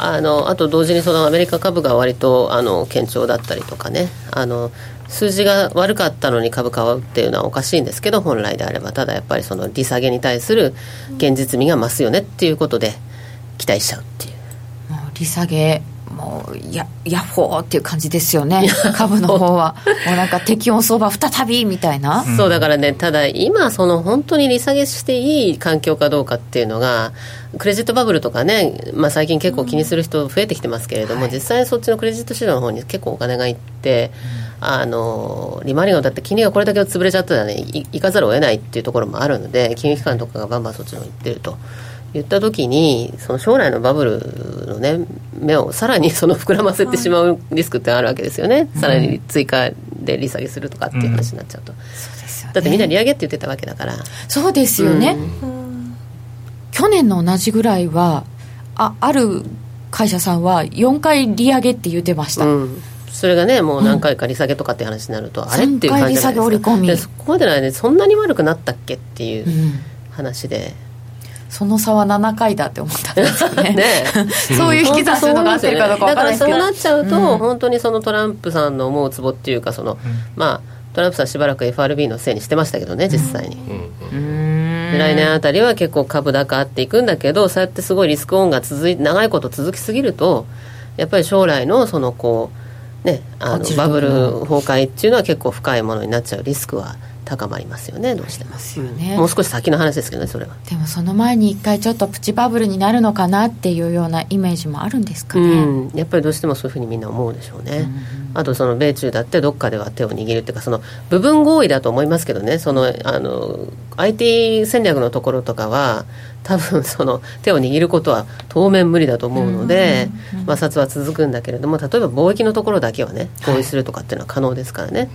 あのあと同時にそのアメリカ株が割とあの堅調だったりとかねあの数字が悪かったのに株買うっていうのはおかしいんですけど本来であればただやっぱりその利下げに対する現実味が増すよねっていうことで期待しちゃうっていう。利下げもうやヤッホーっていう感じですよね。株の方はもうなんか適温相場再びみたいな、うん、そうだからねただ今その本当に利下げしていい環境かどうかっていうのがクレジットバブルとかね、まあ、最近結構気にする人増えてきてますけれども、うん、実際そっちのクレジット市場の方に結構お金がいって、うん、あの利回りがだって金利がこれだけ潰れちゃったらねいかざるを得ないっていうところもあるので金融機関とかがバンバンそっちの方に行ってると。言った時にその将来のバブルのね目をさらに その膨らませてしまうリスクってあるわけですよね、さらに追加で利下げするとかっていう話になっちゃうと、うん。ね、だってみんな利上げって言ってたわけだから。そうですよね、うん、去年の同じぐらいはあある会社さんは4回利上げって言ってました、うんそれがねもう何回か利下げとかっていう話になると、うん、あれっていう感じじゃないですか。そこまでの間にそんなに悪くなったっけっていう話で、その差は7回だって思ったんですよね。ね そういう引き算するのが合ってるかどうか分からないですけど。だからそうなっちゃうと、うん、本当にそのトランプさんの思うツボっていうかその、うん、まあトランプさんしばらく FRB のせいにしてましたけどね実際に、うん、来年あたりは結構株高っていくんだけどそうやってすごいリスクオンが続い長いこと続きすぎるとやっぱり将来のそのこうねあのバブル崩壊っていうのは結構深いものになっちゃうリスクは高まりますよねどうしてますよね、もう少し先の話ですけどねそれは。でもその前に一回ちょっとプチバブルになるのかなっていうようなイメージもあるんですかね、うん、やっぱりどうしてもそういうふうにみんな思うでしょうね、うん、あとその米中だってどっかでは手を握るっていうかその部分合意だと思いますけどね。そのあの IT 戦略のところとかは多分その手を握ることは当面無理だと思うので、摩擦は続くんだけれども例えば貿易のところだけはね合意するとかっていうのは可能ですからね、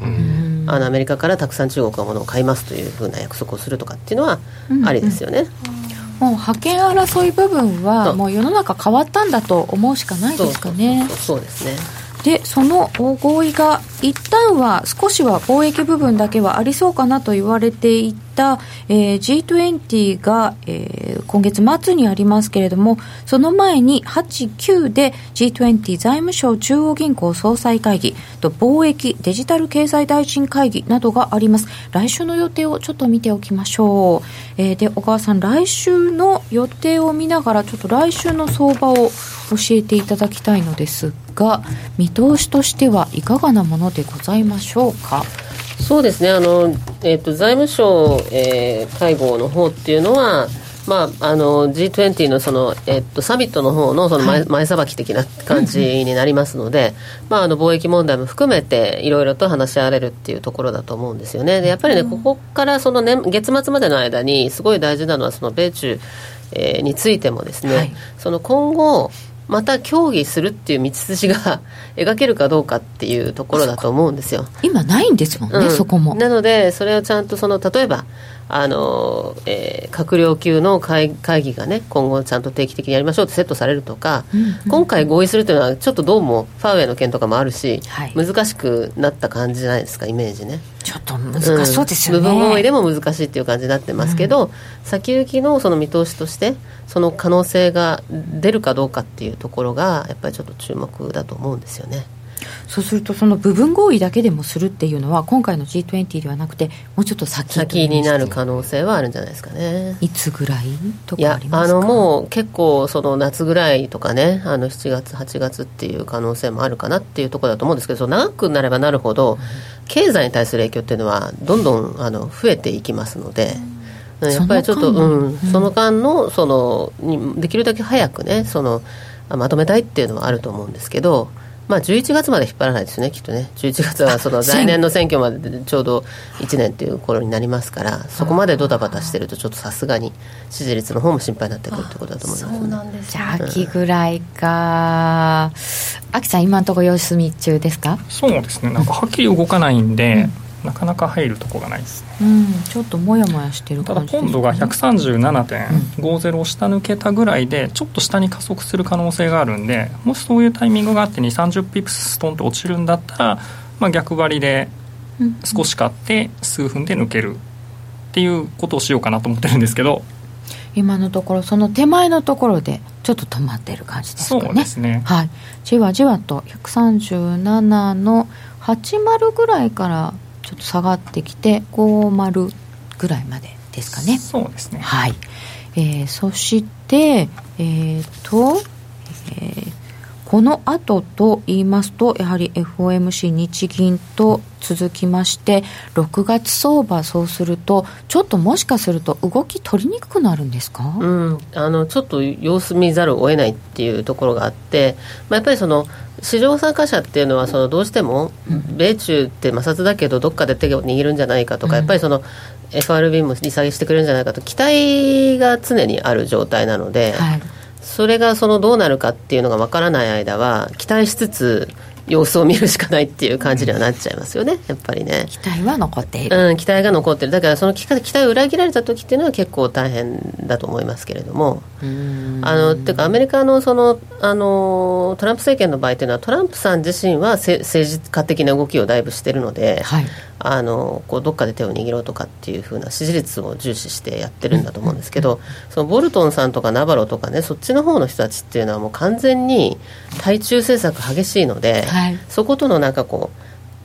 あのアメリカからたくさん中国がものを買いますというふうな約束をするとかっていうのはありですよね。もう覇権争い部分はもう世の中変わったんだと思うしかないですかね。そうですねでその合意が一旦は少しは貿易部分だけはありそうかなと言われていて、えー、G20 が、えー、今月末にありますけれどもその前に8、9で G20 財務省中央銀行総裁会議と貿易デジタル経済大臣会議などがあります。来週の予定をちょっと見ておきましょう、えー、で小川さん来週の予定を見ながらちょっと来週の相場を教えていただきたいのですが見通しとしてはいかがなものでございましょうか？そうですね。あの、えーと、財務省、えー、会合の方っていうのはまあ、あの G20 のその、えっと、サミットの方のその前はい、前さばき的な感じになりますので、まあ、あの貿易問題も含めていろいろと話し合われるっていうところだと思うんですよね。でやっぱりね、ここからその、ね、月末までの間にすごい大事なのはその米中、えー、についてもですね、はい、その今後また協議するっていう道筋が 描けるかどうかっていうところだと思うんですよ。今ないんですもんね、うん、そこも。なのでそれをちゃんとその例えばあの、えー、閣僚級の会会議がね今後ちゃんと定期的にやりましょうってセットされるとか、うんうん、今回合意するというのはちょっとどうもファーウェイの件とかもあるし、はい、難しくなった感じじゃないですかイメージね。ちょっと難しそうですよね、うん、部分合意でも難しいっていう感じになってますけど、うん、先行きのその見通しとしてその可能性が出るかどうかっていうところがやっぱりちょっと注目だと思うんですよね。そうするとその部分合意だけでもするっていうのは今回の G20 ではなくてもうちょっと先先になる可能性はあるんじゃないですかね。いつぐらいとかありますか？いやあのもう結構その夏ぐらいとかねあの7月8月っていう可能性もあるかなっていうところだと思うんですけど長くなればなるほど、経済に対する影響っていうのはどんどんあの増えていきますので、うん、やっぱりちょっとうん、その間のそのできるだけ早くねそのまとめたいっていうのはあると思うんですけどまあ、11月まで引っ張らないですね、きっとね、11月はその来年の選挙まででちょうど1年という頃になりますから、そこまでドタバタしてると、ちょっとさすがに支持率の方も心配になってくるってことだと思います、ね、そうなんです、ね、じゃあ、秋ぐらいか、秋さん、今のところ様子見中ですかそうですね、なん。かはっきり動かないんで、なかなか入るとこがないですね、うん、ちょっともやもやしてるただポンドが137.50を下抜けたぐらいでちょっと下に加速する可能性があるんでもしそういうタイミングがあって2 3 0ピップスストンと落ちるんだったら、まあ、逆張りで少し買って数分で抜けるっていうことをしようかなと思ってるんですけど。今のところその手前のところでちょっと止まってる感じですかね。そうですね。はい。じわじわと137の80ぐらいからちょっと下がってきて50ぐらいまでですかね。そうですね。はい、えー、そしてえっ、ー、と、えーこの後と言いますと、やはり FOMC 日銀と続きまして、6月相場、そうすると、ちょっともしかすると、動き取りにくくなるんですか、うん、あのちょっと様子見ざるを得ないっていうところがあって、まあ、やっぱりその市場参加者っていうのはそのどうしても米中って摩擦だけどどっかで手を握るんじゃないかとか、やっぱりその FRB も利下げしてくれるんじゃないかと期待が常にある状態なので。はいそれがそのどうなるかっていうのがわからない間は期待しつつ様子を見るしかないっていう感じにはなっちゃいますよね、やっぱりね。期待は残っている。うん、期待が残ってる。だからその期待を裏切られた時っていうのは結構大変だと思いますけれども。あの、ていうかアメリカのその、あの、トランプ政権の場合っていうのはトランプさん自身は政治家的な動きをだいぶしてるので、はい、あの、こうどっかで手を握ろうとかっていうふうな支持率を重視してやってるんだと思うんですけど、そのボルトンさんとかナバロとかね、そっちの方の人たちっていうのはもう完全に対中政策激しいので、はい、そことのなんかこう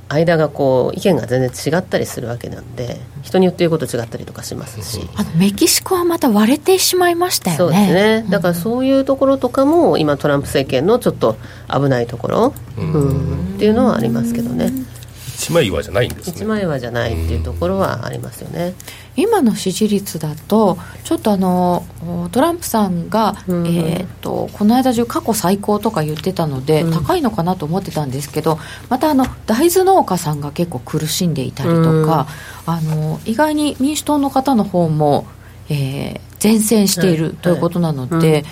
間がこう意見が全然違ったりするわけなんで人によって言うこと違ったりとかしますし。あのメキシコはまた割れてしまいましたよね。そうですね。だからそういうところとかも今トランプ政権のちょっと危ないところ、うん、っていうのはありますけどね。一枚岩じゃないんですね。一枚岩じゃないっていうところはありますよね、今の支持率だとちょっとあのトランプさんが、うん、えーと、この間中過去最高とか言ってたので、うん、高いのかなと思ってたんですけどまたあの大豆農家さんが結構苦しんでいたりとか、うん、あの意外に民主党の方の方も、えー、善戦しているということなので、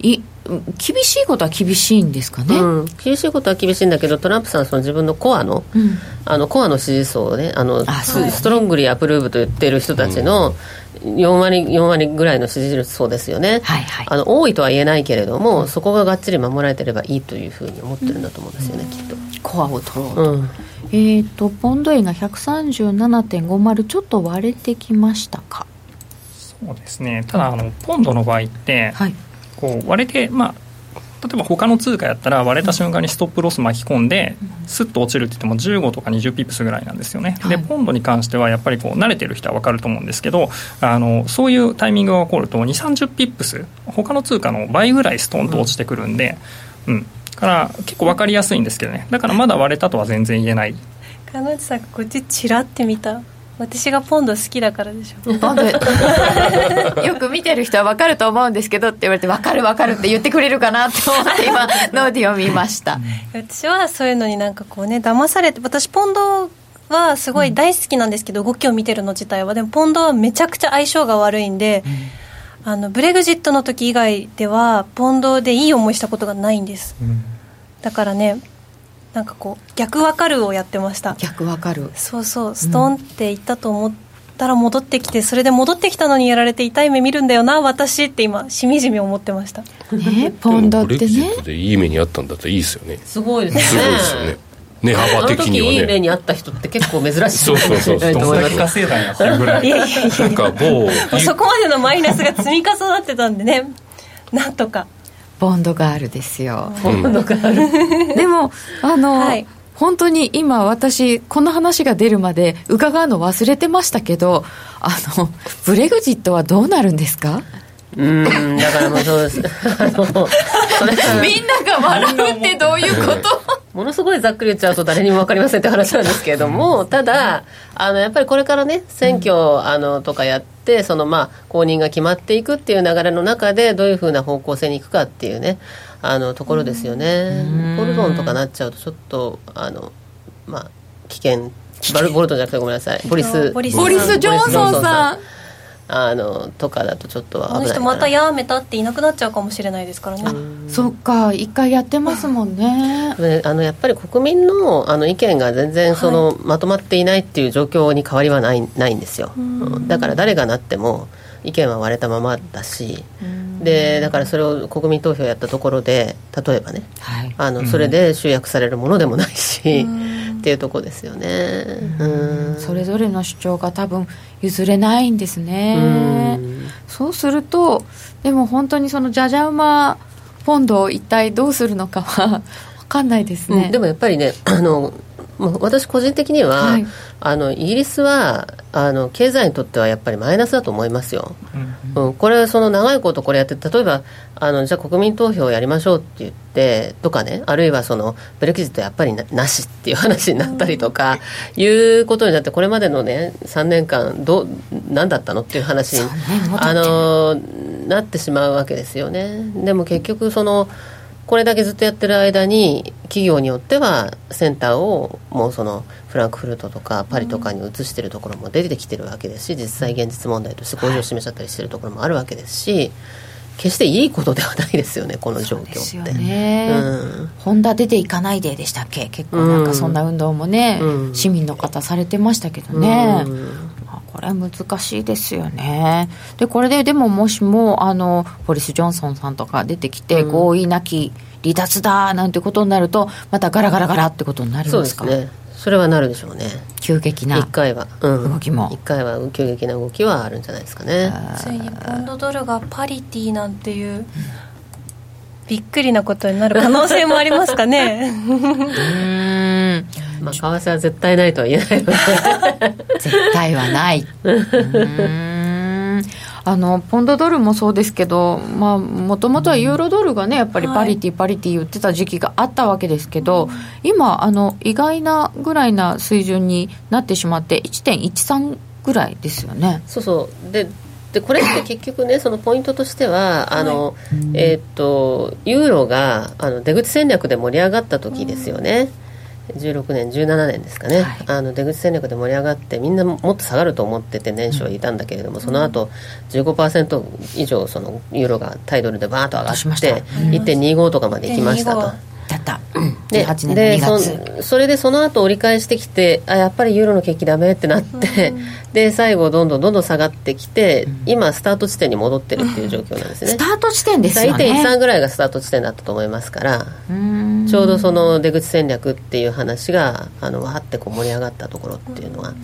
い厳しいことは厳しいんですかね、うん、厳しいことは厳しいんだけどトランプさんはその自分のコアのうん、あのコアの支持層をねあの strongly approve と言っている人たちの4割 ,4 割ぐらいの支持層ですよね、はいはい、あの多いとは言えないけれども、そこががっちり守られてればいいというふうに思ってるんだと思うんですよね、きっと。コアを取ろうと、えっ、ー、とポンド円が137.50ちょっと割れてきましたか？そうですね。ただあのポンドの場合って、はいこう割れて、まあ、例えば他の通貨やったら割れた瞬間にストップロス巻き込んでスッと落ちるって言っても15とか20ピップスぐらいなんですよね、でポンドに関してはやっぱりこう慣れてる人は分かると思うんですけどあのそういうタイミングが起こると2 30ピップス他の通貨の倍ぐらいストンと落ちてくるんで、うん、から結構分かりやすいんですけどね。だからまだ割れたとは全然言えない。彼女さんこっちちらって見た私がポンド好きだからでしょ。ポンド。よく見てる人は分かると思うんですけどって言われて分かる分かるって言ってくれるかなと思って今ノーディを見ました。私はそういうのになんかこうね騙されて私ポンドはすごい大好きなんですけど、動きを見てるの自体は。でもポンドはめちゃくちゃ相性が悪いんで、うん、あのブレグジットの時以外ではポンドでいい思いしたことがないんです、うん、だからねなんかこう逆わかるをやってました。逆わかる。そうそう。ストンっていったと思ったら戻ってきてそれで戻ってきたのにやられて痛い目見るんだよな私って今しみじみ思ってました。ね ポンドってね。トでいい目にあったんだったらいいですよね。すごいですね。すごいですよね。値幅的にはあの時いい目ねにあった人って結構珍しいそうそうそうかもしれないとど思いますんだけ稼いだんやっていうぐらい。いやいやいや。なんか某もうそこまでのマイナスが積み重なってたんでね。なんとかボンドガールですよ。今度からでもあの、はい。本当に今私この話が出るまで伺うの忘れてましたけどあのブレグジットはどうなるんですか？うんだからもうそうです。あのそれはみんなが笑うってどういうこと？ものすごいざっくり言っちゃうと誰にも分かりませんって話なんですけれども、ただ、あのやっぱりこれからね、選挙、あのとかやって、そのまあ公認が決まっていくっていう流れの中で、どういうふうな方向性に行くかっていうね、あのところですよね。ボルトンとかなっちゃうと、ちょっと、あのまあ、危険。バルボルトンじゃなくてごめんなさい。ボリス。ボリス。ボリス・ジョンソンさんあのとかだとちょっとあの危ないかな。人またやめたっていなくなっちゃうかもしれないですからね。そっか一回やってますもんね。で あのやっぱり国民のあの意見が全然その、まとまっていないっていう状況に変わりはないないんですよ、うん。だから誰がなっても意見は割れたままだし、でだからそれを国民投票やったところで例えばねはい。あのそれで集約されるものでもないし、っていうところですよね。うん。それぞれの主張が多分譲れないんですね。うん。そうするとでも本当にそのじゃじゃ馬ポンドを一体どうするのかは分かんないですね、うん。でもやっぱりねあの私個人的には、はい。あのイギリスはあの経済にとってはやっぱりマイナスだと思いますよ、うんこれその長いことこれやって例えばあのじゃあ国民投票をやりましょうって言ってとかねあるいはそのブレクジットやっぱりななしっていう話になったりとか、いうことになってこれまでのね3年間どう何だったのっていう話にあのなってしまうわけですよね。でも結局そのこれだけずっとやってる間に企業によってはセンターをもうそのフランクフルトとかパリとかに移してるところも出てきてるわけですし実際現実問題として向上を示しちゃったりしてるところもあるわけですし決していいことではないですよねこの状況って。ね、うん。ホンダ出ていかないででしたっけ？結構なんかそんな運動もね、うん。市民の方されてましたけどね、うん。あこれは難しいですよね。でこれででももしもあのボリス・ジョンソンさんとか出てきて、うん。合意なき離脱だなんてことになるとまたガラガラガラってことになりそうまかですすねそれはなるでしょうね。急激な一回は、うん。動きも。一回は急激な動きはあるんじゃないですかね。ついにポンドドルがパリティなんていうびっくりなことになる可能性もありますかね。うーん。まあ為替は絶対ないとは言えないので。絶対はない。うーんあのポンドドルもそうですけどもともとはユーロドルがねやっぱりパリティ、パリティ言ってた時期があったわけですけど、今あの意外なぐらいな水準になってしまって1.13ぐらいですよね。そうそう。ででこれって 結局ねそのポイントとしてはあの、えーっとユーロがあの出口戦略で盛り上がった時ですよね、16年17年ですかね、はい。あの出口戦略で盛り上がってみんなもっと下がると思ってて年初はいたんだけれども、その後15%以上そのユーロがタイドルでバーッと上が落ちました。って1.25とかまで行きましたと。1.25だったで18年での2そ月それでその後折り返してきてあやっぱりユーロの景気ダメってなって、で最後どんどんどんどん下がってきて、今スタート地点に戻ってるっていう状況なんですね。スタート地点ですよね。1.13ぐらいがスタート地点だったと思いますからちょうどその出口戦略っていう話があのわーってこう盛り上がったところっていうのは。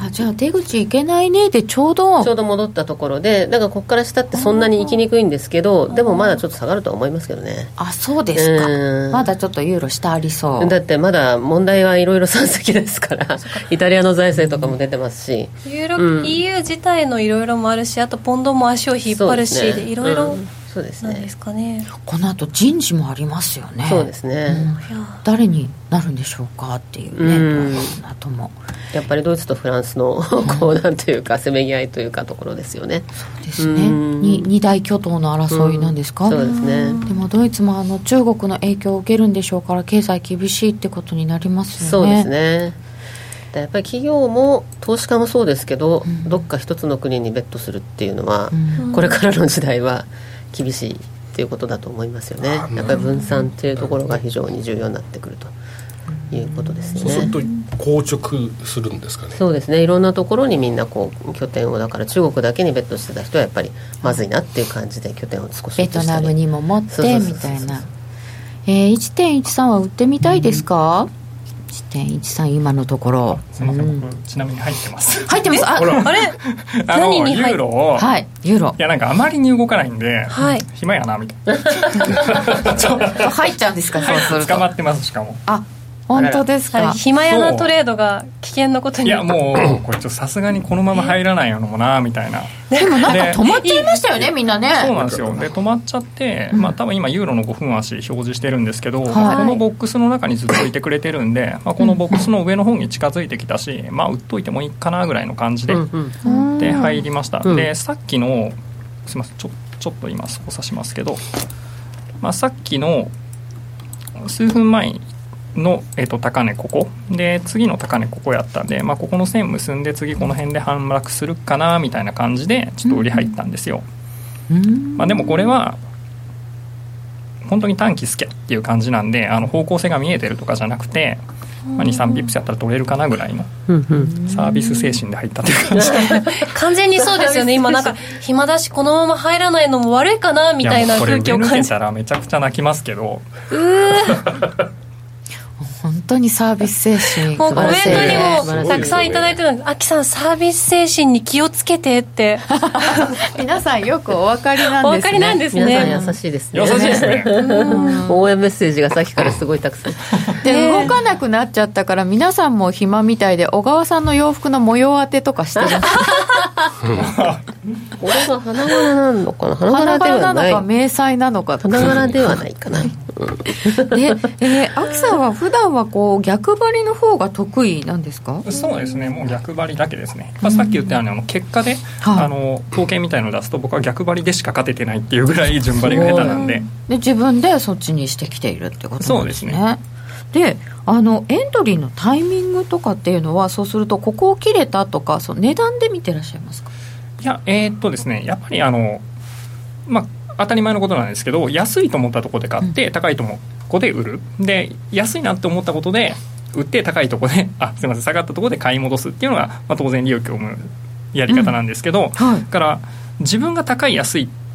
あじゃあ出口行けないねでちょうど。ちょうど戻ったところでだからここから下ってそんなに行きにくいんですけどでもまだちょっと下がるとは思いますけどね。あそうですか。うん。まだちょっとユーロ下ありそう。だってまだ問題はいろいろ山積ですからイタリアの財政とかも出てますしユーロ、うん。EU 自体のいろいろもあるしあとポンドも足を引っ張るしいろいろうん。そうですね。なんですかね。この後人事もありますよね。そうですね、いや。誰になるんでしょうかっていうね、うん。も。やっぱりドイツとフランスの こうなんというかせめぎ合いというかところですよね。そうですね。うん。に二大巨頭の争いなんですか、そうですね。でもドイツもあの中国の影響を受けるんでしょうから経済厳しいってことになりますよね。そうですね。でやっぱり企業も投資家もそうですけど、どっか一つの国にベットするっていうのは、うん。これからの時代は厳しいっていうことだと思いますよね。やっぱり分散っていうところが非常に重要になってくるということですよね。そうすると硬直するんですかね。そうですね。いろんなところにみんなこう拠点をだから中国だけにベットしてた人はやっぱりまずいなっていう感じで拠点を少しベトナムにも持ってみたいな。えー、1.13は売ってみたいですか、うん1.13今のところ。すみません、うん、僕ちなみに入ってます。入ってます？ああれ？何にユーロを。はいユーロ。いやなんかあまりに動かないんで、はい、暇やなみたいな。入っちゃうんですかそうすると。捕まってますしかも。あ本当ですか？暇やなトレードが危険なことにいやもうこれちょっとさすがにこのまま入らないのもなみたいな。でもなんか止まっちゃいましたよねみんなね。そうなんですよ。で止まっちゃって、まあ多分今ユーロの5分足表示してるんですけど、はい、このボックスの中にずっといてくれてるんで、まあ、このボックスの上の方に近づいてきたしまあ売っといてもいいかなぐらいの感じで、で入りました、でさっきのすみませんちょちょっと今操作しますけど、まあ、さっきの数分前にの、えー、と高値ここ。で次の高値ここやったんで、まあ、ここの線結んで次この辺で反落するかなみたいな感じでちょっと売り入ったんですよ、まあ、でもこれは本当に短期スキャっていう感じなんであの方向性が見えてるとかじゃなくて、まあ、23ビップスやったら取れるかなぐらいのサービス精神で入ったっていう感じ。完全にそうですよね。今なんか暇だしこのまま入らないのも悪いかなみたいな空気を感じたらめちゃくちゃ泣きますけど。うー本当にサービス精神もうコメントにもたくさんいただいてるので、あきさんサービス精神に気をつけてって。皆さんよくお分かりなんですね。お分かりなんですね。皆さん優しいですね。優しいですね。応援メッセージがさっきからすごいたくさん。で動かなくなっちゃったから皆さんも暇みたいで小川さんの洋服の模様当てとかしてます これが花柄なのかな？花柄なのか迷彩なのか。花柄ではないかな、で、えー、秋さんは普段はこう逆張りの方が得意なんですか？そうですね。もう逆張りだけですね、まあ、さっき言ったようにあの結果で、はい、あの統計みたいのを出すと僕は逆張りでしか勝ててないっていうぐらい順張りが下手なんで。で自分でそっちにしてきているってことなんですね。そうですね。であのエントリーのタイミングとかっていうのはそうするとここを切れたとかその値段で見てらっしゃいますか？いやえー、っとですねやっぱりあのまあ当たり前のことなんですけど安いと思ったところで買って、うん、高いところで売る。で安いなって思ったことで売って高いところで あすみません下がったところで買い戻すっていうのが、まあ、当然利益を生むやり方なんですけど、うん。はい、から自分が高い安いって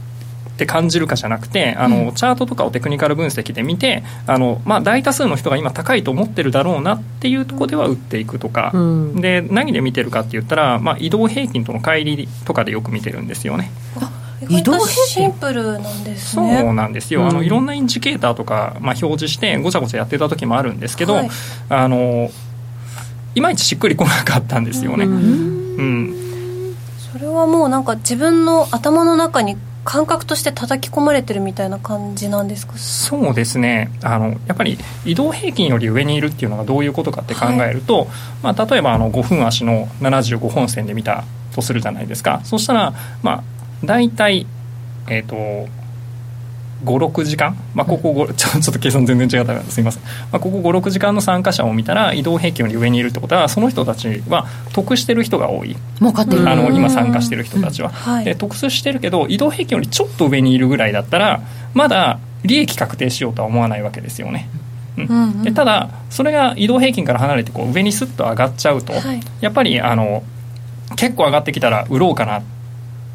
感じるかじゃなくてあの、うん、チャートとかをテクニカル分析で見てあの、まあ、大多数の人が今高いと思ってるだろうなっていうところでは売っていくとか、うん、で何で見てるかって言ったら、まあ、移動平均との乖離とかでよく見てるんですよね。移動シンプルなんですね。そうなんですよ、うん、あのいろんなインジケーターとか、まあ、表示してごちゃごちゃやってた時もあるんですけど、はい、あのいまいちしっくりこなかったんですよね。うん、うん、それはもうなんか自分の頭の中に感覚として叩き込まれてるみたいな感じなんですか？そうですね。あのやっぱり移動平均より上にいるっていうのがどういうことかって考えると、はい、まあ、例えばあの5分足の75本線で見たとするじゃないですか。そしたら、まあ、大体えっ、ー、と56時間、まあ、ここちょ ちょっと計算全然違ったらすみません、まあ、ここ56時間の参加者を見たら移動平均より上にいるってことはその人たちは得してる人が多い。儲かってる。あの今参加してる人たちは、はい、で得してるけど移動平均よりちょっと上にいるぐらいだったらまだ利益確定しようとは思わないわけですよね。うん。うん、でただそれが移動平均から離れてこう上にスッと上がっちゃうと、はい、やっぱりあの結構上がってきたら売ろうかなっ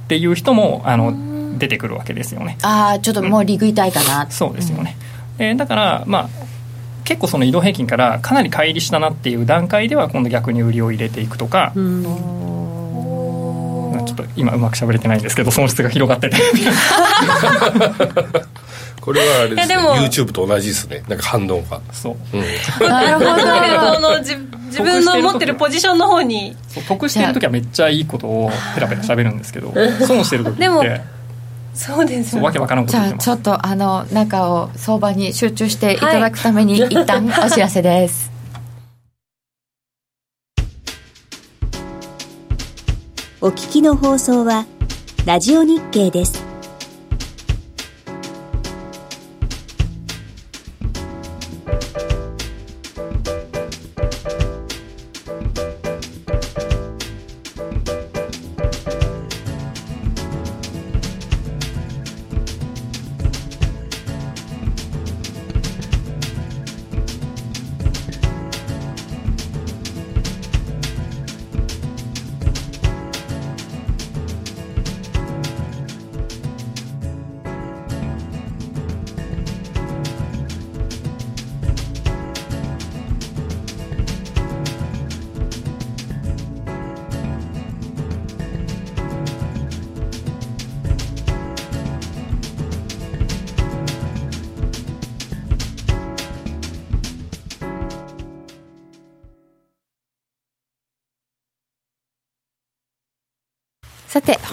ていう人もあの出てくるわけですよね。ああちょっともう利食いたいかな、うん、そうですよね、うん、えー、だからまあ結構その移動平均からかなり乖離したなっていう段階では今度逆に売りを入れていくとか、ちょっと今うまくしゃべれてないんですけど損失が広がってて。これはあれですね YouTube と同じですね。なんか反応が。そう、うん、なるほど。自分の持ってるポジションの方に。得してる時はめっちゃいいことをペラペラしゃべるんですけど 損してる時ってでもそうですわけわからんことじゃあちょっとあの中を相場に集中していただくために、はい、一旦お知らせです。お聞きの放送はラジオ日経です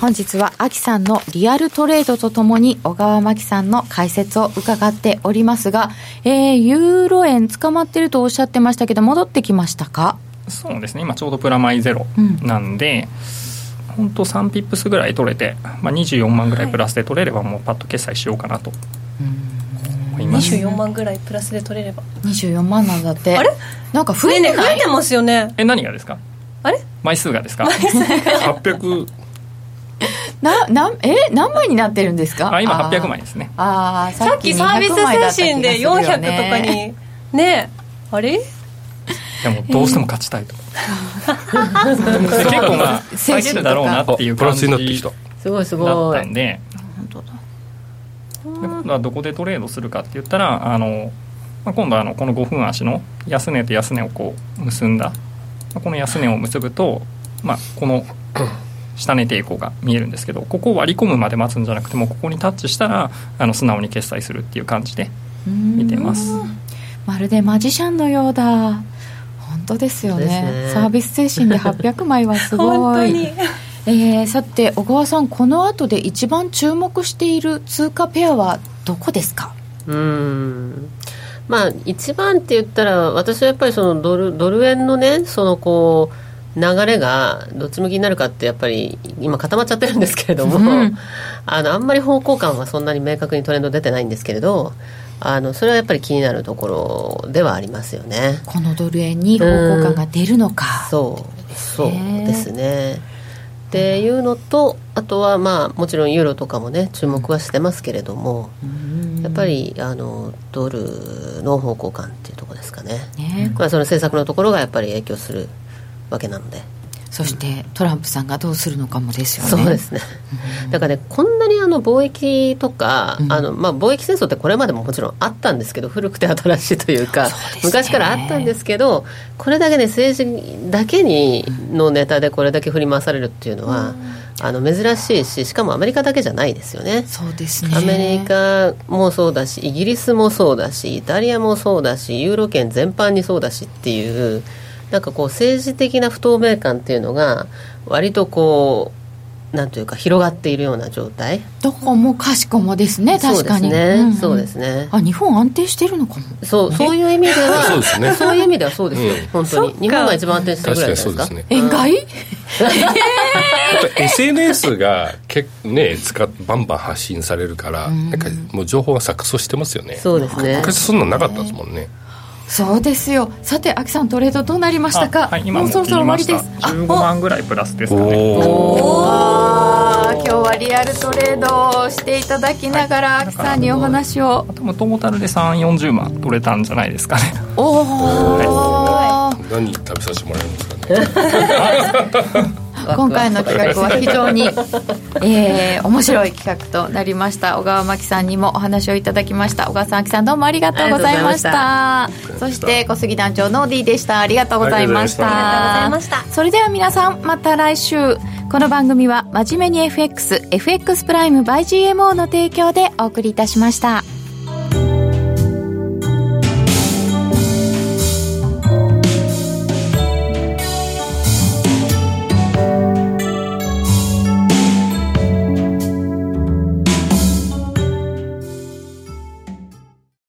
本日はアキさんのリアルトレードとともに小川真紀さんの解説を伺っておりますが、えー、ユーロ円捕まってるとおっしゃってましたけど戻ってきましたか？そうですね。今ちょうどプラマイゼロなんで、うん、本当3ピップスぐらい取れて、まあ、24万ぐらいプラスで取れればもうパッと決済しようかなと思います、24万ぐらいプラスで取れれば。24万なんだって。あれ？なんか増えて増えてますよね。え何がですか？あれ？枚数がですか？800ななえ何枚になってるんですか？あ今800枚ですね。ああさっきサービス精神で400とかにねあれ？でもどうしても勝ちたいと、結構まあ下げるだろうなっていう感じだったんで。本当だ。で今度はどこでトレードするかって言ったらあの、まあ、今度はあのこの5分足の安値と安値をこう結んだ、まあ、この安値を結ぶと、まあ、この下値抵抗が見えるんですけどここを割り込むまで待つんじゃなくてもここにタッチしたらあの素直に決済するっていう感じで見てます。まるでマジシャンのようだ。本当ですよね、ね、サービス精神で800枚はすごい。えー、さて小川さんこの後で一番注目している通貨ペアはどこですか？うん。まあ一番って言ったら私はやっぱりそのドルドル円のねそのこう流れがどっち向きになるかってやっぱり今固まっちゃってるんですけれども、うん、あのあんまり方向感はそんなに明確にトレンド出てないんですけれどあのそれはやっぱり気になるところではありますよね。このドル円に方向感が出るのか、うん、そう。そう。ですね。っていうのとあとはまあもちろんユーロとかもね注目はしてますけれども、やっぱりあのドルの方向感っていうところですかね。ね、まあ、その政策のところがやっぱり影響するわけなので。そしてトランプさんがどうするのかもですよね。そうですね。だからね、こんなにあの貿易とか、うん、あのまあ貿易戦争ってこれまでももちろんあったんですけど、古くて新しいというか、うね、昔からあったんですけど、これだけね政治だけにのネタでこれだけ振り回されるっていうのは。うんあの珍しいししかもアメリカだけじゃないですよねそうですねアメリカもそうだしイギリスもそうだしイタリアもそうだしユーロ圏全般にそうだしっていうなんかこう政治的な不透明感っていうのが割とこうなんというか広がっているような状態。どこもかしこもですね確かに。そうですね、あ日本安定してるのかも。そうそういう意味では そうですね。そういう意味ではそうですよ、うん、本当に。日本が一番安定してるぐらいですか。ね、円買い SNS が結ね使バンバン発信されるから、なんかもう情報が錯綜してますよね。そうですね。昔そんななかったですもんね、そうですよ。さて秋さんトレードどうなりましたか、はい、今もうそろそろ終わりです。15万ぐらいプラスですかね。今日はリアルトレードをしていただきながら、はい、秋さんにお話を。トータルで3 4 0万取れたんじゃないですかね。おお、はい、何食べさせてもらえるんですか？ね 今回の企画は非常に、えー、面白い企画となりました。小川真紀さんにもお話をいただきました。小川さん秋さんどうもありがとうございました。そして小杉団長の D でした。ありがとうございました。それでは皆さんまた来週。この番組は真面目に FXFX プライム by GMO の提供でお送りいたしました。